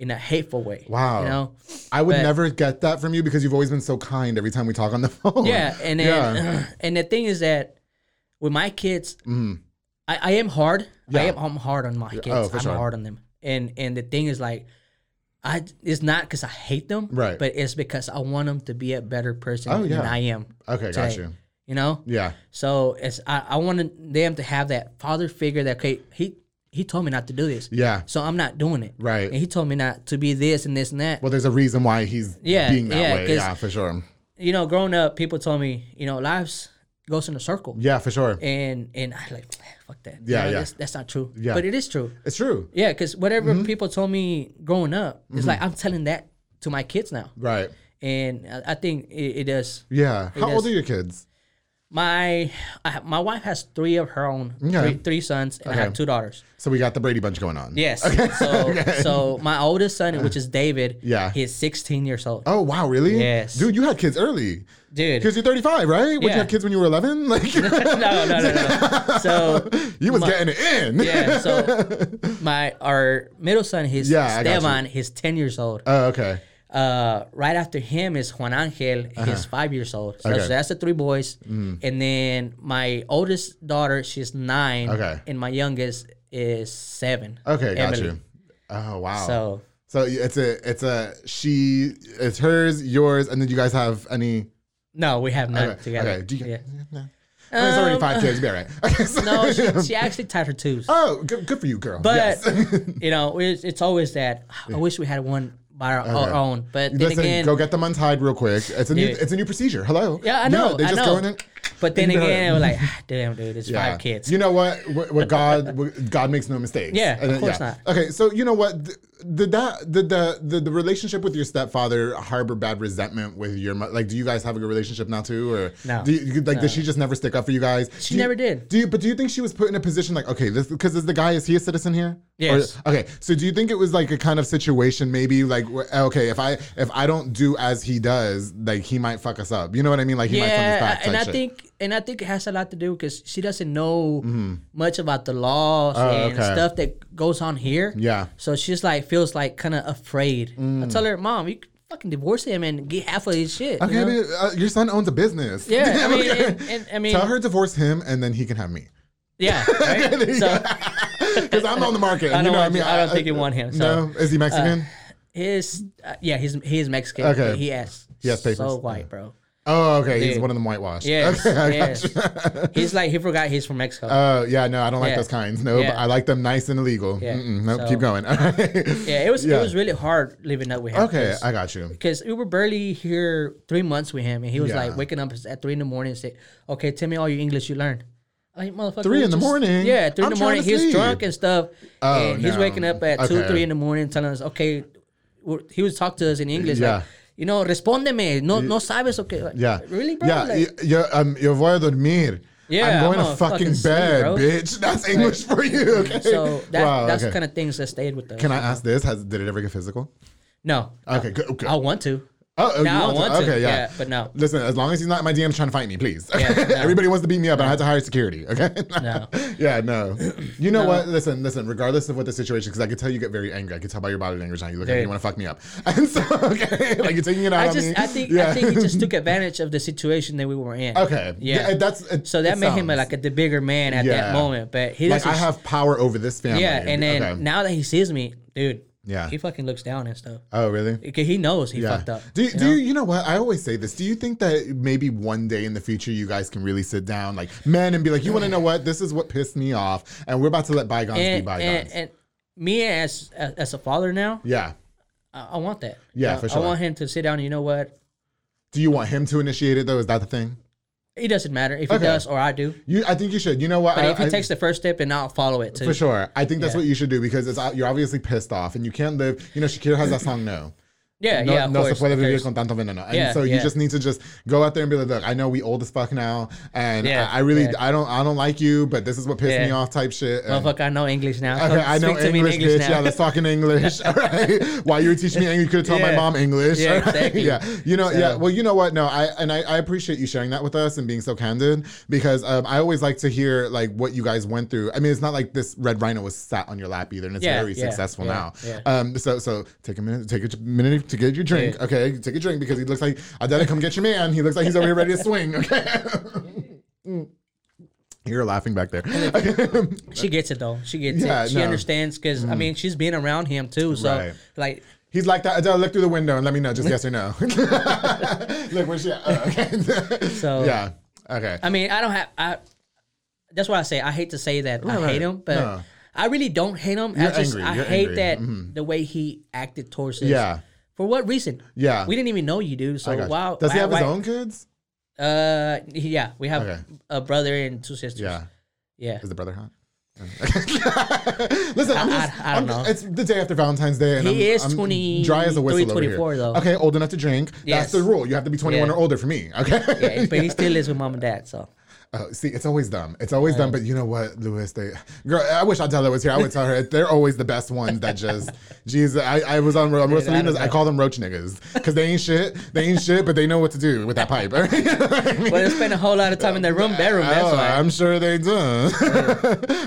in a hateful way. Wow. You know? I would But- never get that from you because you've always been so kind every time we talk on the (laughs) phone. Yeah, and then Yeah. (clears throat) and the thing is that with my kids, mm. I, I am hard. I. Yeah. am I'm hard on my kids. Oh, for I'm sure. hard on them. And and the thing is like I it's not because I hate them, Right. But it's because I want them to be a better person Oh, yeah. than I am. Okay, got you. You know, Yeah. so it's I, I wanted them to have that father figure that okay he he told me not to do this, Yeah. so I'm not doing it, Right. And he told me not to be this and this and that. Well, there's a reason why he's Yeah, being that yeah, way. Yeah, for sure. you know, growing up, people told me you know lives goes in a circle. Yeah, for sure. and and I like fuck that. Yeah, You know, yeah. That's, that's not true. Yeah. but it is true. It's true. Yeah, because whatever Mm-hmm. people told me growing up, it's like I'm telling that to my kids now, Right. and I, I think it, it does. Yeah. How It old are your kids? My I, my wife has three of her own, Okay. three, three sons, and I have two daughters. So we got the Brady Bunch going on. Yes. So (laughs) so my oldest son, which is David, Yeah. he's 16 years old. Oh wow, really? Yes. Dude, you had kids early. Dude. Because you're 35, right? Would you Yeah. have kids when you were 11? (laughs) Like (laughs) no, no, no, no. So you was My- getting it in. yeah, so my our middle son, he's Yeah. Esteban, he's 10 years old. Oh, okay. Uh, right after him is Juan Angel. He's five years old. So, Uh-huh. Okay. Mm. so that's the three boys. And then my oldest daughter, she's nine. Okay. And my youngest is seven. Okay, got Emily. you. Oh wow. So So it's a it's a she it's hers, yours, and then you guys have any no, we have none okay. together. Okay. Do you, yeah. no. Mean, it's already Um, five kids, you'll be all right. (laughs) Okay, so- No, she, she actually tied her twos. Oh, good, good for you, girl. But yes. (laughs) you know, it's, it's always that. I wish we had one by our, our Okay. own. But then Listen, again, go get them untied real quick. It's a new it's a new procedure. Hello. Yeah, I know, they I just know. go in and but then (laughs) again, it was like, ah, (sighs) damn, dude, it's Yeah. five kids. You know what? What, what God, what, God makes no mistakes. (laughs) Yeah, And of course not. Okay, so you know what? Th- Did that did the, the the relationship with your stepfather harbor bad resentment with your mo- like? Do you guys have a good relationship now too, or No. Do you, like, did she just never stick up for you guys? She you- never did. Do you? But do you think she was put in a position like, okay, this because is the guy is he a citizen here? Yes. Or- okay, so do you think it was like a kind of situation, maybe like, okay, if I if I don't do as he does, like he might fuck us up. You know what I mean? Like he might send us yeah, back. and I shit. think and I think it has a lot to do because she doesn't know much about the laws and Mm-hmm. Oh, okay. stuff that goes on here. Yeah. So she's like feels like kind of afraid. Mm. I tell her, Mom, you fucking divorce him and get half of his shit. you know? uh, your son owns a business. Yeah, I (laughs) mean, Okay. and, and, I mean, Tell her divorce him, and then he can have me. yeah, (laughs) right? so Because (laughs) I'm on the market. I you don't know, what I mean, I don't think you want him, so, no, is he Mexican? his, uh, yeah, he's he is Mexican. Okay. he has He has papers. So white, bro. Oh, okay. He's dude. one of them whitewashed. Yes, Okay, (laughs) I yes. gotcha. (laughs) He's like he forgot he's from Mexico. Oh yeah, no, I don't like Yeah. those kinds. No, Yeah. but I like them nice and illegal. Yeah. Mm-mm, nope, So- keep going. (laughs) All right. yeah, it was yeah. it was really hard living up with him. Okay, I got you. because we were barely here three months with him, and he was Yeah. like waking up at three in the morning and say, "Okay, tell me all your English you learned." Like motherfucker, Three we in the morning? Yeah, 3 I'm in the trying morning. to He's sleep. drunk and stuff, Oh, and he's no. waking up at two, Okay. three in the morning, telling us, "Okay," we're- he would talk to us in English, Yeah. like, you know, respondeme, no, no sabes, okay, like, Yeah. really, bro, Yeah. Like, yo, um, yo voy a dormir. Yeah, I'm going I'm to fucking, fucking bed, bro. bitch. That's English for you. Okay. so that Wow, that's okay. kind of things that stayed with us. Can I ask this? Has did it ever get physical? No, Okay, good. good. I want to. Oh, oh, Now you want to, Okay, yeah. yeah, but no. Listen, as long as he's not in my DMs trying to fight me, please. Yeah, (laughs) no. Everybody wants to beat me up, and I had to hire security. Okay. No. (laughs) yeah, no. You know what? Listen, listen. Regardless of what the situation, because I could tell you get very angry. I could tell by your body language now. You look like Dude. you want to fuck me up, (laughs) and so okay, like you're taking it out I on just, me. I think, Yeah. I think he just took advantage of the situation that we were in. okay. Yeah. that's it- So that made him sounds- like a, the bigger man at Yeah. that moment. But he like. I have power over this family. yeah, and then Okay. now that he sees me, dude, Yeah. he fucking looks down and stuff. Oh, really? He knows he Yeah. fucked up. Do, you do know? you, you know what? I always say this. Do you think that maybe one day in the future you guys can really sit down, like men, and be like, you want to know what? This is what pissed me off, and we're about to let bygones be bygones. and, and me as, as as a father now, yeah. I, I want that. Yeah, I- for sure. I want him to sit down. and You know what? Do you want him to initiate it though? Is that the thing? It doesn't matter if Okay. he does or I do. You, I think you should. You know what? But I, if he I- takes the first step, and I'll follow it too. for sure, I think that's Yeah. what you should do because it's uh, you're obviously pissed off and you can't live. You know, Shakira has that song "No." Yeah, no, yeah, of no course, se puede vivir con tanto veneno. And Yeah, so you yeah. just need to just go out there and be like, look, I know we old as fuck now, and Yeah, I, I really. I don't, I don't like you, but this is what pissed me off, type shit. and- Motherfucker, I know English now. Okay, (laughs) Come I know speak to me in English, bitch. now. Yeah, let's talk in English. (laughs) All right. While you were teaching me English, you could have taught my mom English. Yeah, right? exactly. (laughs) Yeah. You know, yeah. Well, you know what? No, I and I, I appreciate you sharing that with us and being so candid because um, I always like to hear like what you guys went through. I mean, it's not like this red rhino was sat on your lap either, and it's very successful now. yeah. Um, so so take a minute, take a minute to get your drink. Yeah. Okay, take a drink because he looks like Adela, come get your man. He looks like he's over here ready to swing. Okay. (laughs) You're laughing back there. (laughs) She gets it though. She gets Yeah, it. She no. Mm. understands because I mean she's been around him too. So Right. like He's like that. Adele, look through the window and let me know, just yes or no. (laughs) look, where's she at? Oh, okay. So- yeah. Okay. I mean I don't have I. That's why I say I hate to say that I hate right. him, but No. I really don't hate him. I You're just angry. I You're hate angry. Mm-hmm. that the way he acted towards us. Yeah. For what reason? Yeah. We didn't even know you, dude. So I got you. wow. Does he have his why- own kids? Uh, yeah, we have Okay. a brother and two sisters. Yeah. yeah. Is the brother hot? (laughs) Listen, I'm just, I- I don't know. It's the day after Valentine's Day, and He I'm, is I'm 20 dry as a whistle over 24 here. though. Okay, old enough to drink. That's Yes. the rule. You have to be 21 Yeah. or older for me. Okay. Yeah, but he still (laughs) lives with mom and dad. So Oh, see, it's always dumb. It's always dumb. But you know what, Luis? They, girl, I wish Adela was here. I would tell her they're always the best ones. That just, (laughs) Jesus, I, I was on on Rosalinas. I call them roach niggas because they ain't shit. They ain't shit, but they know what to do with that pipe. (laughs) well, they spend a whole lot of time in their room, bedroom. That's Oh, why. I'm sure they do. (laughs)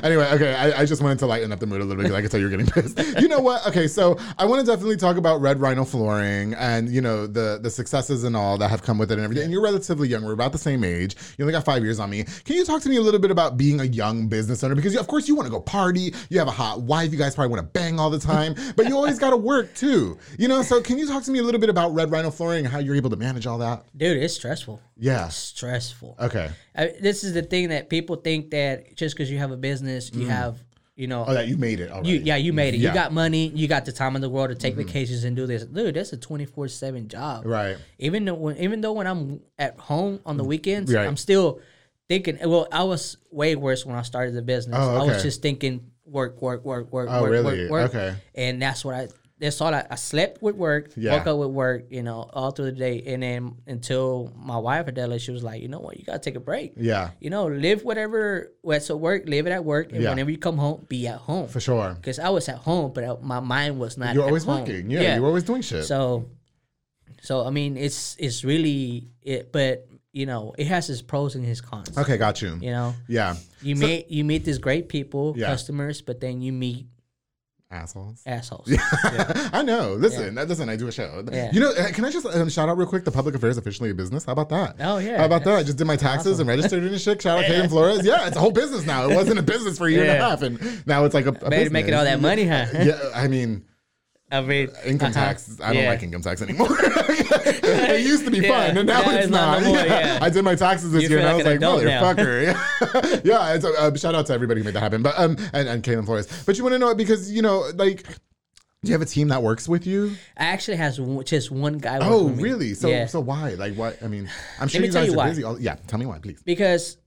anyway, okay, I, I just wanted to lighten up the mood a little bit because I could tell you're getting pissed. You know what? Okay, so I want to definitely talk about Red Rhino flooring and you know the the successes and all that have come with it and everything. And you're relatively young. We're about the same age. You only got five years on me. Can you talk to me a little bit about being a young business owner? Because of course you want to go party. You have a hot wife. You guys probably want to bang all the time, (laughs) but you always got to work too. You know. So can you talk to me a little bit about Red Rhino flooring and how you're able to manage all that? Dude, it's stressful. Yeah. Stressful. Okay. I, this is the thing that people think that just because you have a business, you have, you know, Oh, that you made it. You yeah, you made it. Yeah. You got money. You got the time in the world to take vacations and do this. Dude, that's a twenty four seven job. Right. Even though when, even though when I'm at home on the weekends, Mm. Right. I'm still thinking. Well, I was way worse when I started the business. Oh, I was just thinking work, work, work, work, Oh, work, really? work, work. Okay. And that's what I. That's all I, I slept with work, Yeah. woke up with work, you know, all through the day, and then until my wife Adela, she was like, you know what, you gotta take a break. Yeah. You know, live whatever what's at work, live it at work, and Yeah. whenever you come home, be at home. For sure. Because I was at home, but I- my mind was not. You're always home. working. Yeah, you're always doing shit. So, so I mean, it's it's really it, but you know, it has its pros and its cons. okay, got you. You know, Yeah. you So- meet you meet these great people, Yeah. customers, but then you meet Assholes. assholes. (laughs) Yeah, I know. Listen, listen. I do a show. Yeah. You know, uh, can I just um, shout out real quick? The public affairs officially a business. How about that? Oh, yeah. How about that? I just did my taxes and registered and shit. Shout out (laughs) Kaden Flores. Yeah, it's a whole business now. It wasn't a business for a year and a half, and now it's like a, a Better making all that money, huh? (laughs) Yeah, I mean, I mean, income uh-huh. tax. I don't Yeah. like income tax anymore. (laughs) it used to be Yeah. fun, and now it's, it's not not. no more, Yeah. I did my taxes this You year, and feel I was like like, an adult now. motherfucker. (laughs) Yeah. (laughs) It's, uh, shout out to everybody who made that happen, but um, and and Kaden Flores. But you want to know it because you know, like, do you have a team that works with you? I actually has just one guy. Oh, with me. really? So, Yeah. so why? Like, what? I mean, I'm sure you guys you are why. busy. All, yeah, tell me why, please. because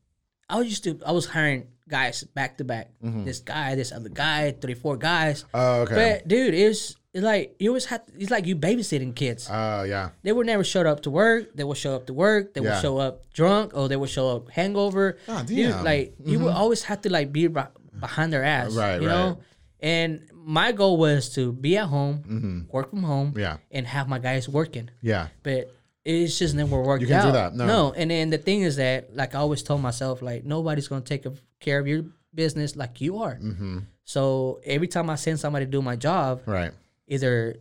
I was used to I was hiring guys back to back. Mm-hmm. This guy, this other guy, three, four guys. Oh, okay. But dude, it's it's like you always have. It's like you babysitting kids. Oh, yeah. they would never show up to work. They would show up to work. They Yeah. would show up drunk, or they would show up hangover. Dude, damn. like you would always have to like be beh- behind their ass, Right, You right. know. And my goal was to be at home, work from home, Mm-hmm. Yeah. and have my guys working. Yeah. But it's just never worked You can't do out. that, no. and then the thing is that, like I always told myself, like nobody's gonna take care of your business like you are. Mm-hmm. So every time I send somebody to do my job, Right. Either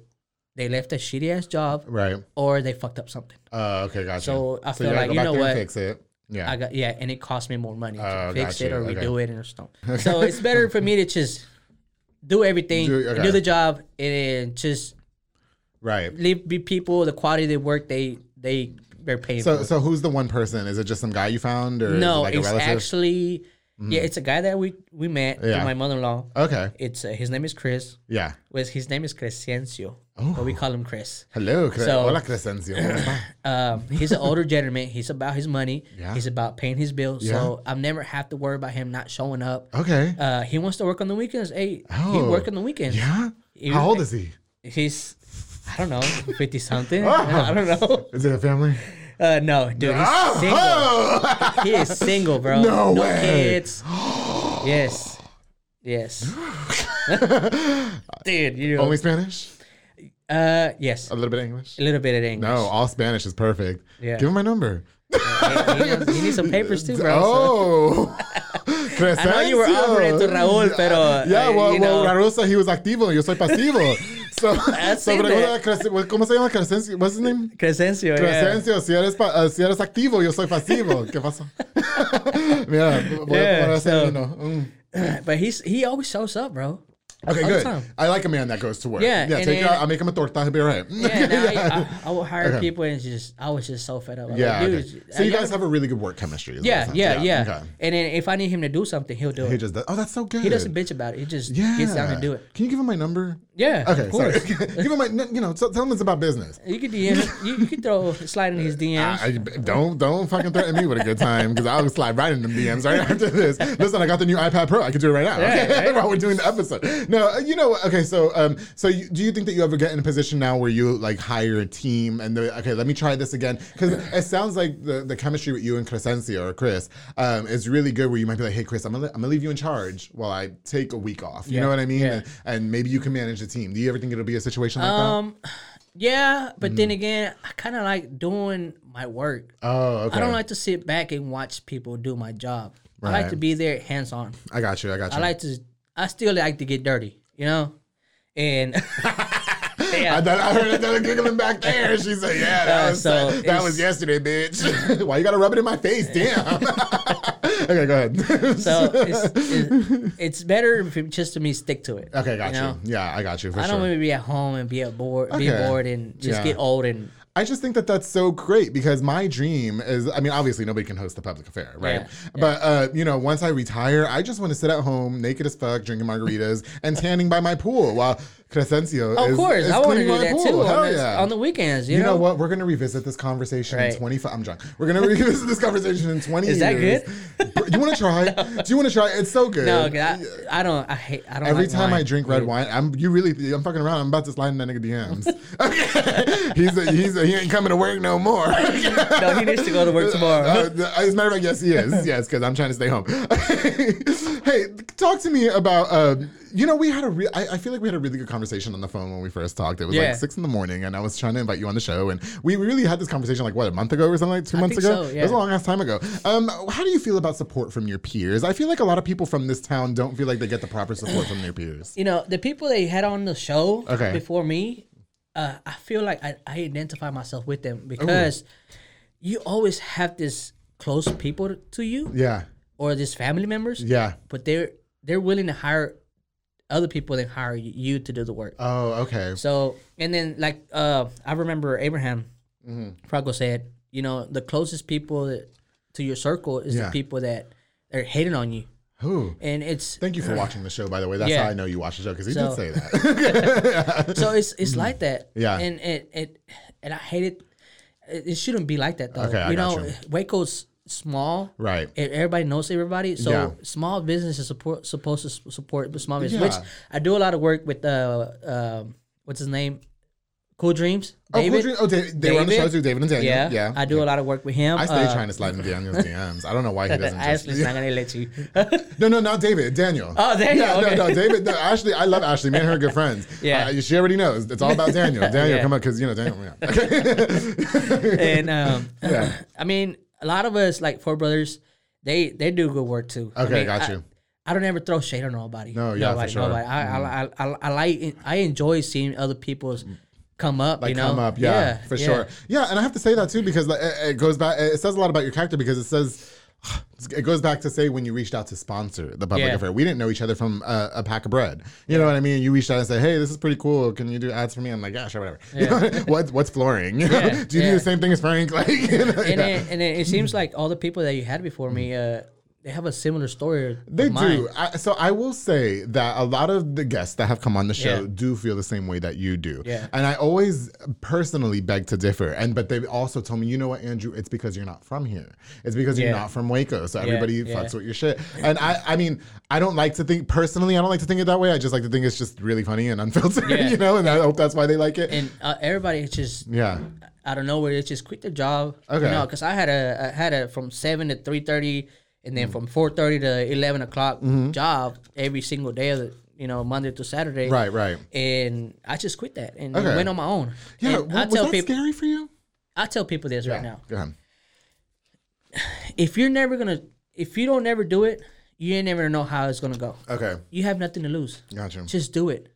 they left a shitty ass job Right. or they fucked up something. Uh, okay, gotcha. So I feel gotta like, you know what? fix it. Yeah. I got yeah, and it cost me more money to Oh, fix got it or you. Okay. redo it and stuff. (laughs) So it's better for me to just do everything, Do- do, the job, and just right. leave be people the quality of the work they they they're paying So, for. so who's the one person? Is it just some guy you found, or is it no, like a it's relative? Actually yeah, it's a guy that we we met Yeah. my mother in law. okay. It's uh, his name is Chris. Yeah. Was his name is Crescencio, but we call him Chris. Hello. Cre- So- Hola, Crescencio. (laughs) Um, he's an older gentleman. He's about his money. Yeah. He's about paying his bills. Yeah. So I've never have to worry about him not showing up. Okay. Uh, he wants to work on the weekends. Hey, oh. he Oh. work on the weekends. yeah. he- How old is he? He's I don't know, fifty something. (laughs) I don't know. Is it a family? Uh, no, dude, he's single. Oh! He is single, bro. No way. kids. yes, yes. (laughs) dude, you know. Only Spanish? uh, yes, A little bit of English? a little bit of English. No, all Spanish is perfect. Yeah. Give him my number. he, he needs, he needs some papers too, bro. so- Oh. (laughs) I know you were offering to Raúl, pero Yeah, uh, well, you well, know, Rarosa, he was activo, yo soy pasivo. (laughs) So, I've so pregunta a ¿cómo se llama Crescencio? What's his name? Crescencio, yeah. Crescencio, si eres, pa- si eres activo, yo soy pasivo. (laughs) ¿Qué pasó? (laughs) Mira, voy a Yeah, poner ese so-. Mm. (clears throat) But he's he always shows up, bro. Okay, all good. I like a man that goes to work. Yeah, yeah. Take then-. I'll make him a torta. He'll be all right. Yeah, now I, I, I will hire Okay. people and just I was just so fed up. I'm yeah. like, okay. dude, So you guys have a really good work chemistry. it yeah, yeah, yeah. Okay. And then if I need him to do something, he'll do He it. just does. Oh, that's so good. He doesn't bitch about it. He just Yeah. gets down to do it. Can you give him my number? Yeah, Okay, of course. sorry. (laughs) give him my. You know, tell him it's about business. You can DM, you, you could throw slide in his DMs. (laughs) I, don't don't fucking threaten me with a good time because I'll slide right in the DMs right after this. Listen, I got the new iPad Pro. I can do it right now. Yeah, okay? (laughs) right? While we're doing the episode. No, uh, you know, okay. So, um, so you, do you think that you ever get in a position now where you like hire a team and they're okay? Let me try this again because it sounds like the, the chemistry with you and Crescencio or Chris um, is really good. Where you might be like, hey, Chris, I'm gonna I'm gonna leave you in charge while I take a week off. You Yeah, know what I mean? yeah. And, and maybe you can manage the team. Do you ever think it'll be a situation like that? um, yeah, but Mm. then again, I kind of like doing my work. Oh, okay. I don't like to sit back and watch people do my job. Right. I like to be there hands on. I got you. I got you. I like to. I still like to get dirty, you know, and (laughs) I, yeah, thought, I heard her giggling back there. She said, "Yeah, that Uh, was so that was yesterday, bitch. (laughs) Why you gotta rub it in my face? Damn." (laughs) okay, go ahead. so it's, it's, it's better if it, just to me stick to it. okay, got you. know? Yeah, I got you for I don't want to be at home and be bored, be bored, and just Yeah. get old and I just think that that's so great because my dream is, I mean, obviously nobody can host a public affair, right? Yeah, But, uh, you know, once I retire, I just want to sit at home, naked as fuck, drinking margaritas and tanning by my pool while Crescencio of is, course is I want to do that pool. too on, the, yeah. on the weekends. You, You know what? We're gonna revisit this conversation in Right. 25. I'm drunk. We're gonna (laughs) revisit this conversation in 20 Is that years. good? You want to try? (laughs) Do you want to try? It's so good. No, I, I don't. I hate. I don't. Every like time I drink red wine, I'm you really I'm fucking around. I'm about to slide in that nigga DMs. (laughs) Okay, he's a, he's a, he ain't coming to work no more. no, he needs to go to work tomorrow. Uh, as a matter of fact, yes, he is. Yes, because I'm trying to stay home. hey, talk to me about. Uh, you know, we had a real. I, I feel like we had a really good conversation on the phone when we first talked. It was Yeah. like six in the morning, and I was trying to invite you on the show, and we really had this conversation like what a month ago or something, like two I months ago. so, It was a long ass time ago. Um, how do you feel about support from your peers? I feel like a lot of people from this town don't feel like they get the proper support from their peers. you know, the people they had on the show Okay. before me, uh, I feel like I, I identify myself with them because you always have this close people to you Yeah, or these family members, yeah. but they're they're willing to hire other people than hire you to do the work. Oh, okay. So and then like uh, I remember Abraham Mm-hmm. Frago said, you know, the closest people that, to your circle is Yeah. the people that are hating on you, Who? and it's Thank you for (sighs) watching the show, by the way. That's Yeah. how I know you watch the show because he So- did say that. (laughs) (laughs) so it's it's like that. Yeah. And it it and I hate it. It, shouldn't be like that though. Okay, I you got know, you. Waco's small. Right. E- Everybody knows everybody. So Yeah. small business is support, supposed to support small business. Which I do a lot of work with. Uh, um, what's his name? Cool Dreams. Oh, David. cool Dream- oh, David, they were on the show David? too, David and Daniel. Yeah, Yeah. I do a lot of work with him. I stay Uh, trying to slide into Daniel's DMs. I don't know why he doesn't (laughs) just. Ashley's not gonna let you. (laughs) No, no, not David. Daniel. Oh, Daniel, Yeah, okay. no, no, David. No, Ashley, I love Ashley. Me and her are good friends. (laughs) Yeah. Uh, she already knows. It's all about Daniel. Daniel, Yeah. come on, because you know Daniel. Yeah. and um, Yeah. I mean, a lot of us like four brothers, they they do good work too. I Okay, mean, got I- you. I don't ever throw shade on nobody. No, yeah, for nobody, sure. Mm-hmm. I, I, I, I like I enjoy seeing other people's come up. like you know, come up, yeah, for yeah. sure. Yeah, and I have to say that too because it, it goes back. It says a lot about your character because it says. It goes back to say when you reached out to sponsor the public Yeah. affair. We didn't know each other from a, a pack of bread. You know what I mean? You reached out and said, "Hey, this is pretty cool. Can you do ads for me?" I'm like, "Yeah, sure, whatever." (laughs) You know, what's what's flooring? (laughs) Yeah, do you do the same thing as Frank? (laughs) Like, you know, And yeah. then, and then it seems like all the people that you had before me, uh, they have a similar story. They do. I, so I will say that a lot of the guests that have come on the show Yeah. do feel the same way that you do. Yeah. And I always personally beg to differ. And but they also told me, you know what, Andrew, it's because you're not from here. It's because you're not from Waco. So everybody yeah. fucks with your shit. And I I mean, I don't like to think personally, I don't like to think it that way. I just like to think it's just really funny and unfiltered, (laughs) Yeah. you know, and I hope that's why they like it. and uh, everybody just yeah. out of nowhere, they just quit their job. Okay. You know, because I had a I had a from seven to three thirty, and Mm. then from four thirty to eleven o'clock Mm-hmm. job every single day of the you know Monday to Saturday. Right, right. And I just quit that and Okay. went on my own. Yeah. And I was tell that people scary for you? I tell people this right now. Go ahead. If you're never gonna if you don't never do it, you ain't never gonna know how it's gonna go. Okay. You have nothing to lose. Gotcha. Just do it.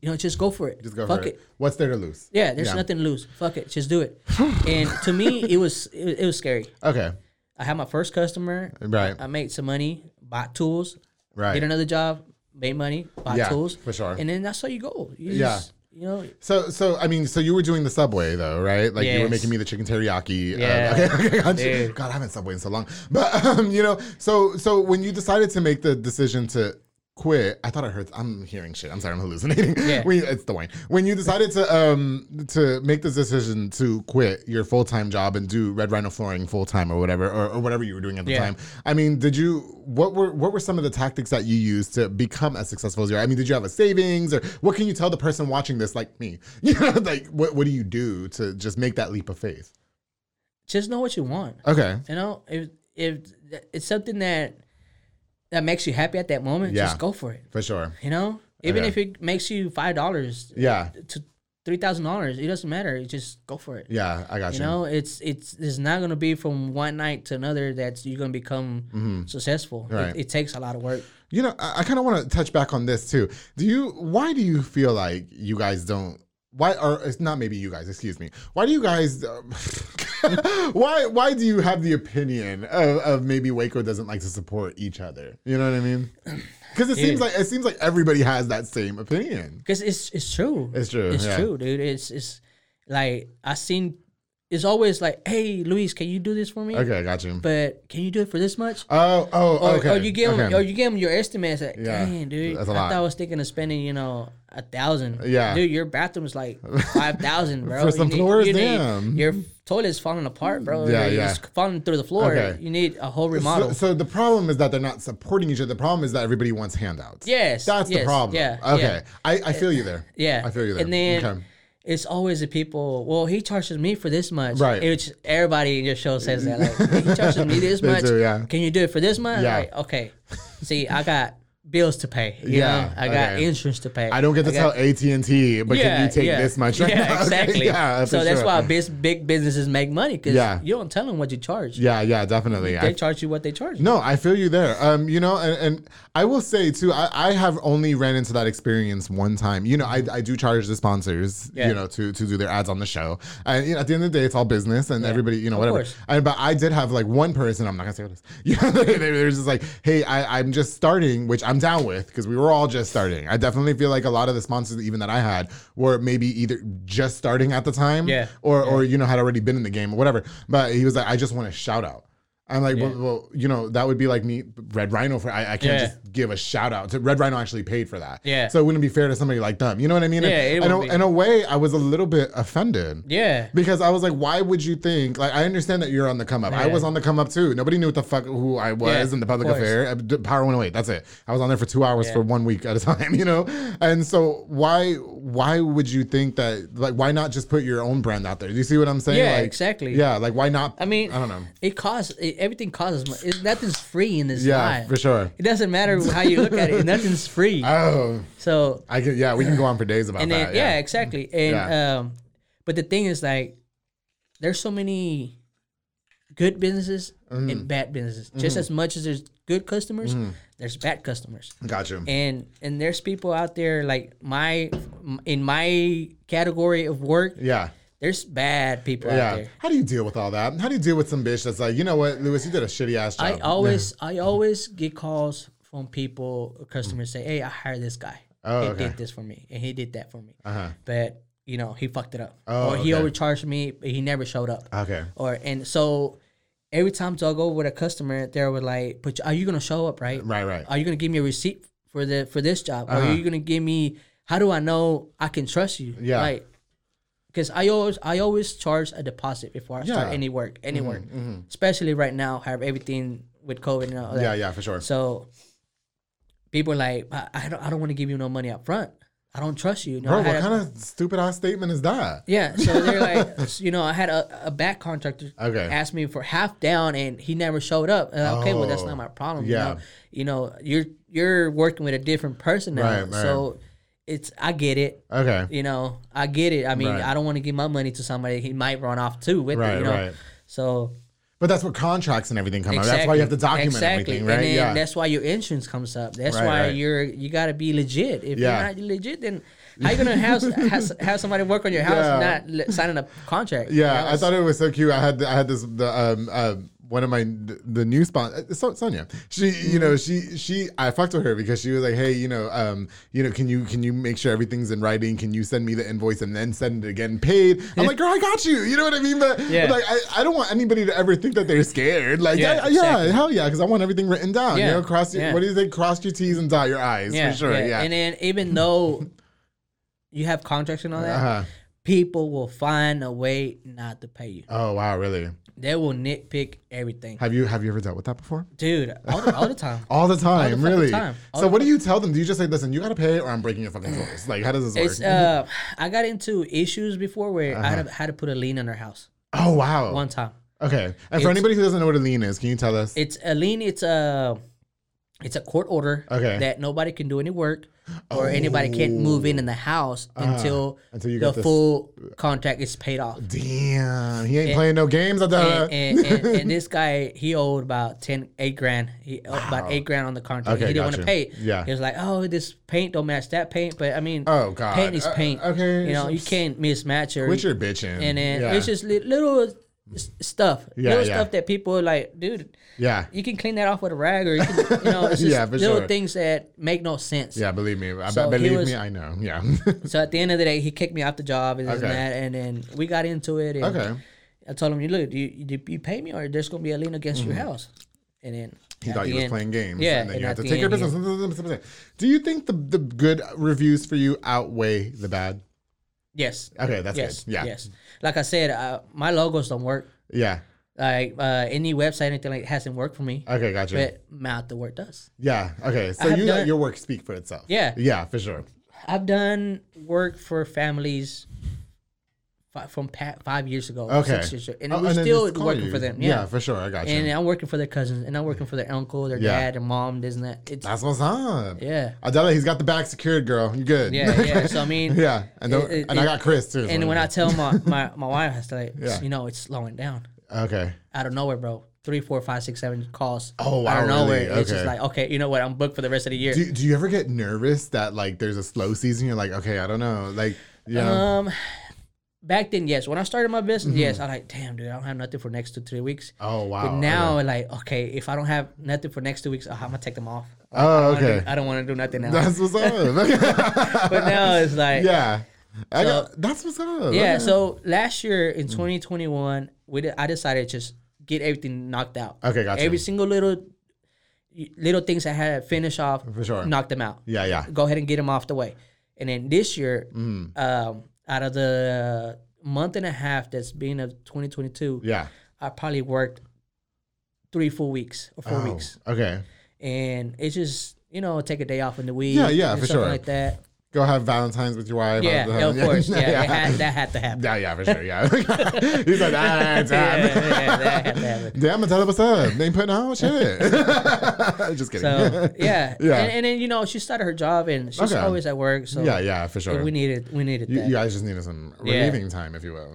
You know, just go for it. Just go Fuck for it. it. What's there to lose? Yeah, there's nothing to lose. Fuck it. Just do it. (sighs) and to me, it was it, it was scary. Okay. I had my first customer. Right. I made some money, bought tools, Right. Get another job, made money, bought Yeah, tools. for sure. And then that's how you go. You Yeah. Just, you know, So, so I mean, so you were doing the Subway though, right? Like you were making me the chicken teriyaki. uh, Yeah. (laughs) okay, okay, God, I haven't Subway in so long. But (laughs) um, you know, so so when you decided to make the decision to quit, I thought I heard. I'm hearing shit. I'm sorry, I'm hallucinating. Yeah. (laughs) it's the wine. When you decided to um to make this decision to quit your full time job and do Red Rhino flooring full time or whatever or, or whatever you were doing at the Yeah. time, I mean, did you what were what were some of the tactics that you used to become as successful as you are? I mean, did you have a savings or what can you tell the person watching this like me? (laughs) You know, like what what do you do to just make that leap of faith? just know what you want. Okay. You know, if if it's something that that makes you happy at that moment, Yeah. just go for it. For sure. You know, even Okay. if it makes you five dollars Yeah. to three thousand dollars, it doesn't matter. You just go for it. Yeah, I got you. You know, it's it's it's not gonna be from one night to another that you're gonna become successful. It- Mm-hmm. Right. It, takes a lot of work. You know, I, I kind of want to touch back on this too. Do you? Why do you feel like you guys don't? Why or it's not maybe you guys? Excuse me. Why do you guys? Um, (laughs) why why do you have the opinion of, of maybe Waco doesn't like to support each other? You know what I mean? (clears throat) Because it seems like it seems like everybody has that same opinion. Because it's it's true. It's true, It's yeah. true, dude. It's it's like I seen. It's always like, hey, Luis, can you do this for me? Okay, I got you. But can you do it for this much? Oh, oh, Or, oh, okay. or you give them, okay. or you give your estimates. Like, Yeah, Dang, dude, I thought I was thinking of spending, you know, a thousand. Yeah. dude, your bathroom's like (laughs) five thousand, bro. For some You floors, you damn. your toilet's falling apart, bro. Yeah, It's yeah. falling through the floor. Okay. You need a whole remodel. So, so the problem is that they're not supporting each other. The problem is that everybody wants handouts. Yes, That's the problem. yeah, Okay. yeah. I, I feel you there. Yeah, I feel you there. And then okay. It's always the people. Well, he charges me for this much. Right. Which everybody in your show says that. Like, he charges me (laughs) this much. yeah. Can you do it for this much? Yeah. Like, okay. See, I got bills to pay. Yeah, know? I got okay. insurance to pay. I don't get to got- tell AT and T, but can you take yeah. this much? Right Yeah, now? (laughs) Okay, exactly. yeah, so that's sure. why big, big businesses make money because Yeah. you don't tell them what you charge. Yeah, yeah, definitely. They I, charge you what they charge. no, I feel you there. Um, you know, and, and I will say too, I, I have only ran into that experience one time. You know, I, I do charge the sponsors, Yeah. you know, to to do their ads on the show. And you know, at the end of the day, it's all business, and everybody, you know, Of whatever. but I did have like one person. I'm not gonna say what it is. (laughs) Yeah, they, they were just like, hey, I, I'm just starting, which I'm down with because we were all just starting. I definitely feel like a lot of the sponsors, even that I had, were maybe either just starting at the time, Yeah. or or you know had already been in the game or whatever. But he was like, I just want a shout out. I'm like, well, well, you know, that would be like me, Red Rhino. For I, I can't Yeah. just give a shout out to Red Rhino. Actually paid for that. Yeah. So it wouldn't be fair to somebody like them. You know what I mean? Yeah, And, it and a- be. in a way, I was a little bit offended. Yeah. Because I was like, why would you think? Like, I understand that you're on the come up. I was on the come up too. Nobody knew what the fuck who I was Yeah, in the public affair. Uh, Power 108. That's it. I was on there for two hours Yeah. for one week at a (laughs) time. You know. And so why why would you think that? Like, why not just put your own brand out there? Do you see what I'm saying? Yeah, Like, exactly. Yeah. Like, why not? I mean, I don't know. It costs. It, everything costs money. It, nothing's free in this Yeah, life. for sure. It doesn't matter how you look at it. Nothing's free. (laughs) Oh, so I can. Yeah, we can go on for days about and that. then yeah, exactly. And Yeah. um, but the thing is like, there's so many good businesses Mm-hmm. and bad businesses. Just as much as there's good customers, there's bad customers. Got you. And and there's people out there like my in my category of work. yeah. There's bad people out Yeah. there. How do you deal with all that? How do you deal with some bitch that's like, you know what, Luis, you did a shitty ass job. I always I always get calls from people, customers say, "Hey, I hired this guy. Oh, he okay. did this for me, and he did that for me. Uh-huh. But you know, he fucked it up, Oh, or he okay. overcharged me, but he never showed up. Okay. Or and so every time I go with a customer, they were like, "But are you gonna show up, right? Right, right. Are you gonna give me a receipt for the for this job? Uh-huh. are you gonna give me? How do I know I can trust you? Yeah. like because I always I always charge a deposit before I Yeah. start any work, any work, mm-hmm, mm-hmm. especially right now, have everything with COVID and all that. Yeah, yeah, for sure. So people are like, I, I don't I don't want to give you no money up front. I don't trust you. you know, Bro, what a- kind of stupid ass statement is that? yeah, so they're (laughs) like, you know, I had a, a back contractor Okay. ask me for half down, and he never showed up. And I'm, okay, well, that's Oh, not my problem. yeah. You know, you know, you're you're working with a different person now, Right, right. so it's I get it. Okay. You know, I get it. I mean, Right. I don't want to give my money to somebody he might run off too with Right, it. You know, right. so But that's what contracts and everything come up. That's why you have to document exactly. everything, right? And then yeah. that's why your insurance comes up. That's Right, why right. you're you got to be legit. If Yeah. you're not legit, then how you gonna have have, have somebody work on your house Yeah. not signing a contract? you Yeah, know? I thought it was so cute. I had I had this the um uh, one of my the new spot so, Sonia. She you know she she I fucked with her because she was like, hey, you know um you know can you can you make sure everything's in writing? Can you send me the invoice and then send it again paid? I'm like, girl, I got you. You know what I mean? But, Yeah. like I, I don't want anybody to ever think that they're scared. Like Yeah, yeah, yeah, exactly. hell yeah, because I want everything written down. You Yeah, know, cross your yeah. what do you say? Cross your T's and dot your I's yeah, for sure. Yeah. And then even though you have contracts and all that, uh-huh. people will find a way not to pay you. Oh wow, really? They will nitpick everything, Have you have you ever dealt with that before? dude, all the, all the time. (laughs) All the time, fucking really. time. All So the what do you tell them? Do you just say, "Listen, you got to pay, or I'm breaking your fucking rules"? Like, how does this work? Uh, I got into issues before where I Uh-huh. had to, had to put a lien on their house oh wow. one time. Okay. And for anybody who doesn't know what a lien is, can you tell us? It's a lien. It's a it's a court order Okay. that nobody can do any work or anybody can't move in in the house until, Uh, until you the full contract is paid off. Damn, he ain't playing no games. I And, and, and, (laughs) and this guy, he owed about 10, 8 grand. He owed about eight grand on the contract. Okay, he didn't want to pay. Yeah. He was like, oh, this paint don't match that paint. But I mean, Oh, God. paint is Uh, paint. okay, You know, you can't mismatch or Quit your bitching. and then yeah. it's just little stuff, Yeah, little yeah. stuff that people are like, dude, yeah, you can clean that off with a rag, or you can, you know, it's (laughs) just Yeah, little sure. things that make no sense. yeah. Believe me, I So believe was- me, I know. Yeah. (laughs) So at the end of the day, he kicked me off the job and Okay. and that, and then we got into it. And Okay. I told him, "You look, do you, do you pay me, or there's gonna be a lien against your house?" And then Mm-hmm. He thought you was end- playing games. Yeah, and then and you have to take your he- business. Do you think the the good reviews for you outweigh the bad? Yes. Okay, that's yes. good. Yeah. Yes. Like I said, uh, my logos don't work. Yeah. Like uh, any website, anything like hasn't worked for me. Okay, gotcha. But mouth the work does. yeah. Okay. So you let your work speak for itself. Yeah. Yeah, for sure. I've done work for families from pa- five years ago. Okay. Years ago, and Oh, we're then still working you. for them. Yeah. Yeah. for sure. I got you. and I'm working for their cousins, and I'm working for their uncle, their Yeah. dad, their mom, this and that. It's That's what's up. yeah. Adela, he's got the back secured, girl. You good? Yeah, yeah. So I (laughs) mean, yeah, and don't- it- and I got Chris too. And so- when I tell my my, (laughs) my wife, I say, Yeah. you know, it's slowing down okay, out of nowhere, bro. Three, four, five, six, seven calls. Oh, Out wow, of nowhere, really? it's just like, okay, you know what? I'm booked for the rest of the year. do do you ever get nervous that like there's a slow season? You're like, okay, I don't know, like yeah, Um, back then, yes. When I started my business, Mm-hmm. yes, I like, damn, dude, I don't have nothing for next two, three weeks. oh wow. But now, okay. like, okay, if I don't have nothing for next two weeks, I'm gonna take them off. oh I don't wanna okay, do- I don't want to do nothing now. that's what's up. (laughs) but now it's like, yeah. Yeah, I got, that's what's up. Okay. So last year in 2021, we did, I decided to just get everything knocked out. Okay, gotcha. Every single little little things I had to finish off, For sure. knock them out. yeah, yeah, Go ahead and get them off the way. And then this year, Mm. um, out of the month and a half that's been of 2022, yeah. I probably worked three full weeks or four Oh, weeks, Okay, and it's just you know take a day off in the week. Yeah, yeah, for something sure. like that. Go have Valentine's with your wife. Yeah, have- of course. Yeah, It had, (laughs) that had to happen. yeah, yeah, for sure. Yeah, he's like, ah, it's yeah, time. yeah, that had to happen. (laughs) Damn, tell her what's up. They ain't putting out shit. (laughs) Just kidding. So yeah, Yeah. And, and then you know she started her job and she's Okay. always at work. So yeah, yeah, for sure. we needed we needed you, that. you guys just needed some Yeah. time, if you will.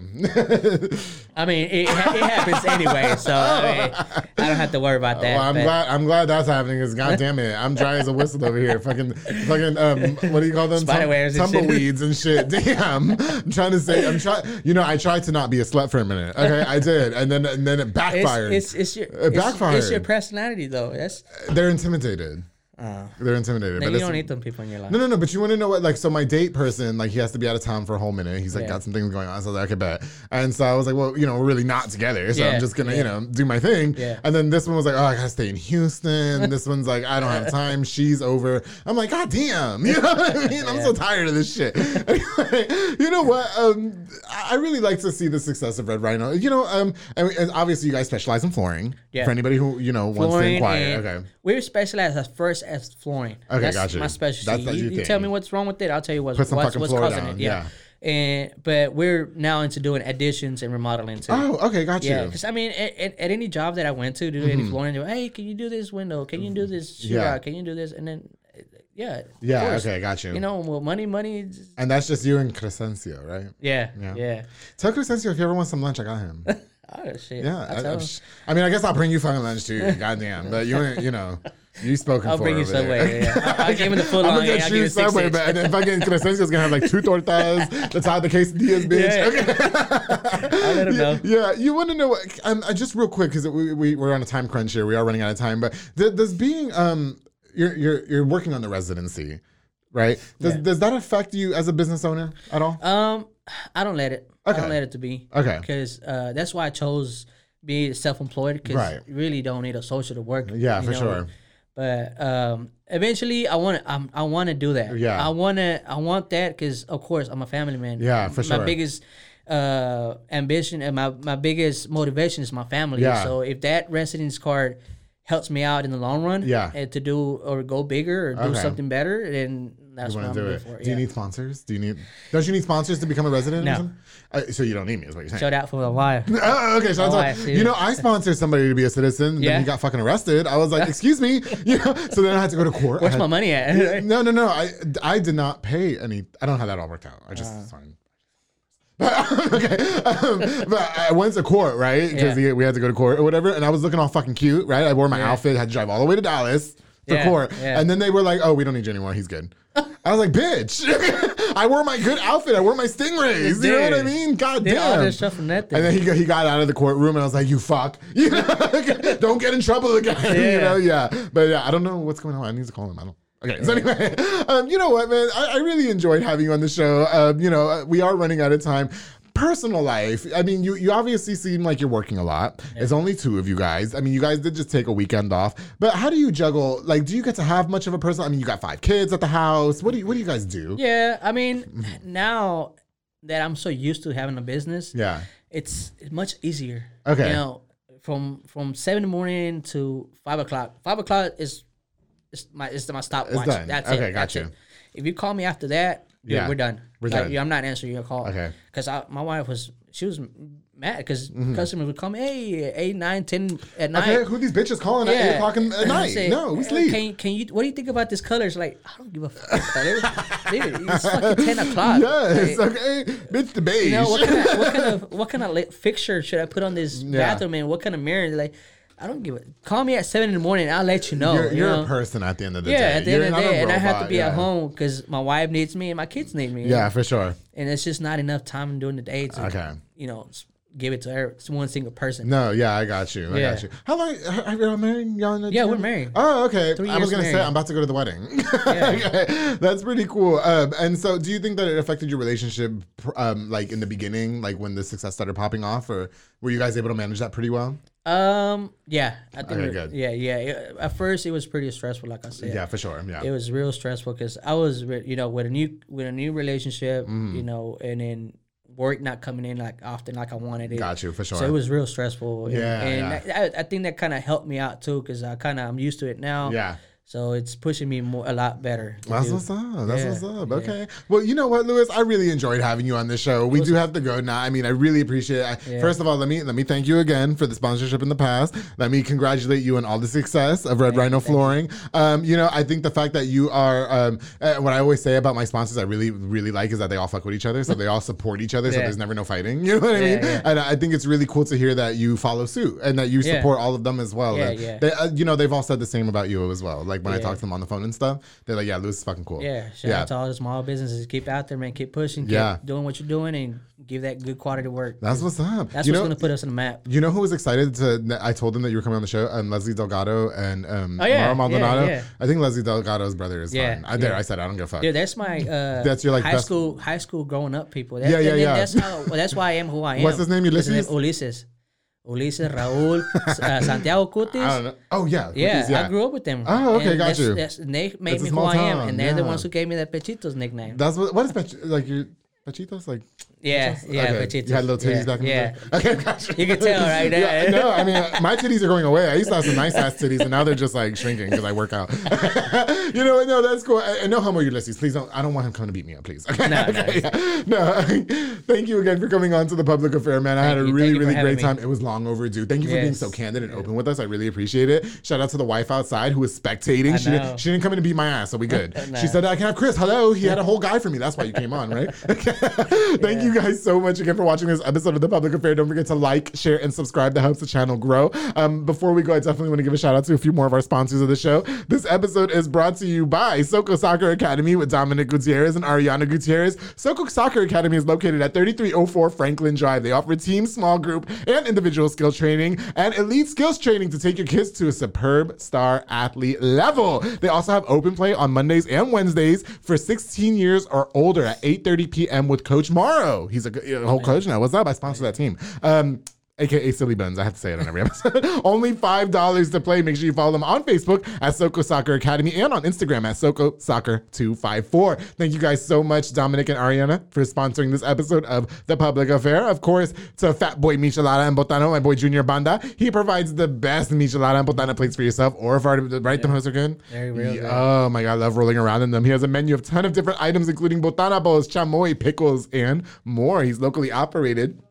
I mean, it, it happens anyway, so I, mean, I don't have to worry about that. well, I'm but- glad. I'm glad that's happening. Because god damn it, I'm dry as a whistle over here. Fucking, fucking. Um, what do you call them? And tumbleweeds and shit. (laughs) Damn. I'm trying to say. I'm trying. You know, I tried to not be a slut for a minute. Okay, I did, and then and then it backfired. it's, it's your It it's, it's your personality though. That's They're intimidated. Uh, They're intimidated. then but you don't need them people in your life. No, no, no. But you want to know what? Like, so my date person, like, he has to be out of town for a whole minute. He's like, Yeah. got some things going on. So I was like, okay, bet. And so I was like, well, you know, we're really not together. So Yeah, I'm just gonna, you yeah. know, do my thing. Yeah. And then this one was like, oh, I gotta stay in Houston. (laughs) this one's like, I don't have time. She's over. I'm like, god damn. (laughs) You know what I mean? I'm so tired of this shit. (laughs) Anyway, you know what? Um, I I really like to see the success of Red Rhino. You know, um, and, and obviously you guys specialize in flooring. Yeah. For anybody who you know wants to flooring inquire. and Okay. we're specialized as first as flooring. Okay, that's gotcha. my specialty. That's- that's you, you tell me what's wrong with it, I'll tell you what's what's, what's causing down, it. Yeah. And but we're now into doing additions and remodeling too. Oh, okay, got you. Yeah, because I mean, at, at, at any job that I went to, do any flooring, they're, hey, can you do this window? Can you do this Mm-hmm. Yeah. out? Can you do this? And then, yeah, Yeah, okay, got you. You know, well, money, money. just- And that's just you and Crescencio, right? Yeah, Yeah. yeah. Tell Crescencio if you ever want some lunch, I got him. (laughs) Oh shit. Yeah, I, I. I mean, I guess I'll bring you fucking lunch too. (laughs) Goddamn, but you ain't, you know, you spoken I'll for bring you over there. Subway. Yeah, I, I gave him the full (laughs) I'm line. gonna get I'll you give you Subway, cents. but and then fucking Crescencio's gonna have like two tortas, the side of the quesadillas, bitch. Yeah. Okay. (laughs) I'll let him know. Yeah, you want to know what? Um, uh, just real quick because we, we we're on a time crunch here. We are running out of time. But th- does being um, you're you're you're working on the residency, right? Does Yeah. does that affect you as a business owner at all? Um, I don't let it. I Okay. don't let it to be. Okay. Because uh, that's why I chose being self-employed because Right. you really don't need a social to work. Yeah, you for sure. But um, eventually, I want to. I want to do that. Yeah. I want to. I want that because, of course, I'm a family man. Yeah, for My sure. biggest uh ambition and my my biggest motivation is my family. Yeah. So if that residence card helps me out in the long run, Yeah. to do or go bigger or do Okay. something better, then that's You what I'm do it? for. Do you need sponsors? Do you need? Don't you need sponsors to become a resident? No. Uh, so you don't need me, is what you're saying. (laughs) Shout out for the live. Oh, okay. So I I was see. like, you know, I sponsored somebody to be a citizen. Then he got fucking arrested. I was like, (laughs) excuse me. You know, so then I had to go to court. Where's had- my money at? No, no, no. I I did not pay any. I don't have that all worked out. I just Uh. But, (laughs) okay, um, but I went to court, right? Because Yeah. we had to go to court or whatever, and I was looking all fucking cute, right? I wore my Yeah. outfit, had to drive all the way to Dallas for Yeah, court, yeah. and then they were like, "Oh, we don't need you anymore. He's good." I was like, "Bitch, (laughs) I wore my good outfit. I wore my stingrays. You know what I mean? God Did all damn." this stuff from that thing. And then he got, he got out of the courtroom, and I was like, "You fuck, (laughs) you know, don't get in trouble again." (laughs) You Yeah. know, yeah. But yeah, I don't know what's going on. I need to call him. I don't. Okay, so anyway, um, you know what, man? I, I really enjoyed having you on the show. Um, you know, uh, we are running out of time. Personal life. I mean, you you obviously seem like you're working a lot. It's only two of you guys. I mean, you guys did just take a weekend off. But how do you juggle? Like, do you get to have much of a personal? I mean, you got five kids at the house. What do you What do you guys do? yeah, I mean, mm-hmm. now that I'm so used to having a business, Yeah. it's it's much easier. Okay. You know, from from seven in the morning to five o'clock. Five o'clock is is my is my stopwatch. done. That's Okay, it. got That's you. it. If you call me after that, yeah, Yeah. we're done. We're Like, done. yeah, I'm not answering your call. Okay. Because my wife was she was mad because Mm-hmm. customers would come, hey, eight, nine, ten at night. Okay, who these bitches calling at eight o'clock at night? say, no, we "Uh, sleep. Can, can you? What do you think about this color? It's like I don't give a fuck color, (laughs) dude. It's fucking ten o'clock. yes, Like, okay, bitch, the beige. you know what kind of what (laughs) kind of what kind of fixture should I put on this Yeah. bathroom and what kind of mirror? Like, I don't give a. Call me at seven in the morning. I'll let you know. you're you know? a person at the end of the Yeah, day. at the You're end of the day, and I have to be yeah. at home because my wife needs me and my kids need me. Yeah, for sure. and it's just not enough time during the day to, Okay. you know, give it to her, one single person. No, yeah, I got you. I Yeah. got you. How long are you all married? Y'all Yeah, we're married. Oh, okay. Three I was gonna say. I'm about to go to the wedding. (laughs) Yeah. Okay, That's pretty cool. Um, and so, do you think that it affected your relationship, um, like in the beginning, like when the success started popping off, or were you guys able to manage that pretty well? Um, yeah, I think. Okay, it- good. Yeah, yeah. It- At first, it was pretty stressful, like I said. Yeah, for sure. Yeah. it was real stressful because I was, re- you know, with a new with a new relationship, Mm. you know, and then work not coming in like often like I wanted it. got you for sure. So it was real stressful. and- Yeah, and yeah. I, I think that kind of helped me out too because I kind of I'm used to it now. yeah. So it's pushing me more a lot better. That's do. what's up. That's Yeah, what's up. yeah. Okay. Well, you know what, Luis? I really enjoyed having you on the show. We do have to go now. I mean, I really appreciate it. I, Yeah. First of all, let me let me thank you again for the sponsorship in the past. Let me congratulate you on all the success of Red Rhino Flooring. Um, you know, I think the fact that you are um, uh, what I always say about my sponsors, I really really like is that they all fuck with each other, so they all support each other, so there's never no fighting. (laughs) You know what I mean? yeah. And I think it's really cool to hear that you follow suit and that you Yeah. support all of them as well. Yeah, yeah. They, uh, you know, they've all said the same about you as well. like when I talk to them on the phone and stuff, they're like, "Yeah, Luis is fucking cool." Yeah, shout yeah. out to all the small businesses. Keep out there, man. Keep pushing. Keep Yeah. doing what you're doing, and give that good quality work. That's what's up. That's you what's know, gonna put us on the map. You know who was excited to? I told them that you were coming on the show. Um, Leslie Delgado and um, Oh, yeah, Mauro Maldonado. yeah, yeah. I think Leslie Delgado's brother is Yeah, fine. I, there, yeah. I said I don't give a fuck. Dude, that's my uh, That's your, like, high best- school high school growing up people. That, Yeah, yeah, that- yeah. That's how. Well, that's why I am who I (laughs) am. What's his name, His Ulysses? Ulises. Raul, uh, (laughs) Santiago Cutis. I don't know. Oh yeah, Yeah, yeah. I grew up with them. Oh, okay, And got that's, you. That's, they made It's me who I am, town, and they're the ones who gave me that Pechitos nickname. That's what. What is pech, like your pechitos like? Yeah, yeah, okay. Pechitos. You had little titties yeah, back in yeah. the day. Okay, gotcha. You can tell right (laughs) Yeah, no, I mean (laughs) my titties are going away. I used to have some nice ass titties, and now they're just like shrinking because I work out. (laughs) you know, no, that's cool. And no homo Ulysses, please don't. I don't want him coming to beat me up, please. Okay, No, no. yeah. no. Thank you again for coming on to the public affair, man. I had a you. really, Thank you for really having great me. time. It was long overdue. Thank you for being so candid and open with us. I really appreciate it. Shout out to the wife outside who was spectating. I She didn't, she didn't come in to beat my ass, so we good. No. She said I can have Chris. Hello, he had a whole guy for me. That's why you came on, right? Thank you guys so much again for watching this episode of The Public Affair. Don't forget to like, share, and subscribe. That helps the channel grow. Um, before we go, I definitely want to give a shout out to a few more of our sponsors of the show. This episode is brought to you by Soko Soccer Academy with Dominic Gutierrez and Ariana Gutierrez. Soko Soccer Academy is located at 3304 Franklin Drive. They offer team, small group, and individual skill training and elite skills training to take your kids to a superb star athlete level. They also have open play on Mondays and Wednesdays for 16 years or older at 8:30 p.m. with Coach Morrow. He's a whole coach now. What's up? I sponsor that team. Um, aka Silly Buns. I have to say it on every episode. (laughs) Only $5 to play. Make sure you follow them on Facebook at Soko Soccer Academy and on Instagram at Soko Soccer 254. Thank you guys so much, Dominic and Ariana, for sponsoring this episode of The Public Affair. Of course, to Fat Boy Michelada and Botana, my boy Junior Banda. He provides the best Michelada and Botana plates for yourself or if already, right? Them hoes are good? Very real Yeah. Oh my God, I love rolling around in them. He has a menu of ton of different items, including botana bowls, chamoy, pickles, and more. He's locally operated.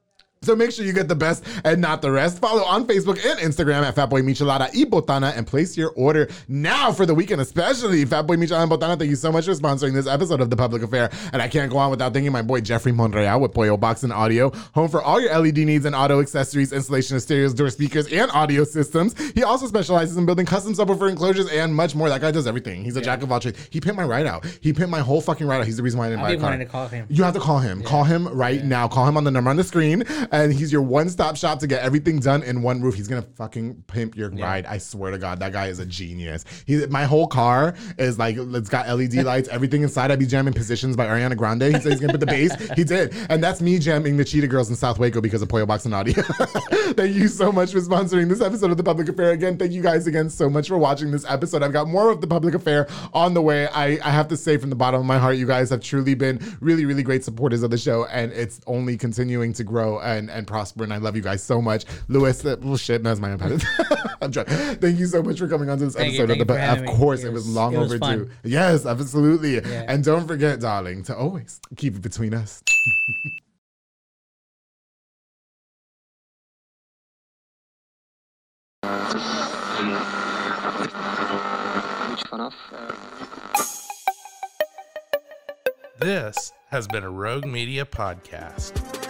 So make sure you get the best and not the rest. Follow on Facebook and Instagram at Fatboy Michelada y Botana and place your order now for the weekend, especially Fatboy Michelada and Botana. Thank you so much for sponsoring this episode of The Public Affair. And I can't go on without thanking my boy Jeffrey Monreal with Pollo Box and Audio, home for all your LED needs and auto accessories, installation of stereos, door speakers, and audio systems. He also specializes in building custom subwoofer enclosures and much more. That guy does everything. He's a jack of all trades. He pimped my ride out. He pimped my whole fucking ride out. He's the reason why I didn't I've buy a car. to call him. You have to call him. Call him right now. Call him on the number on the screen, and he's your one-stop shop to get everything done in one roof. He's gonna fucking pimp your ride. I swear to God, that guy is a genius. He, my whole car is like it's got LED (laughs) lights, everything inside. I be jamming positions by Ariana Grande. He said he's gonna put the bass. He did, and that's me jamming the Cheetah Girls in South Waco because of Pollo Box and Audio. (laughs) thank you so much for sponsoring this episode of the Public Affair. Again, thank you guys again so much for watching this episode. I've got more of the Public Affair on the way. I, I have to say from the bottom of my heart, you guys have truly been really, really great supporters of the show, and it's only continuing to grow and, and prosper. And I love you guys so much. Luis, uh, well, shit, that's my iPad. (laughs) I'm trying. Thank you so much for coming on to this Thank episode thank of the. you for Of having me. course, It it was, was- long it was overdue. fun. Yes, absolutely. Yeah. And don't forget, darling, to always keep it between us. Which fun off. This has been a Rogue Media podcast.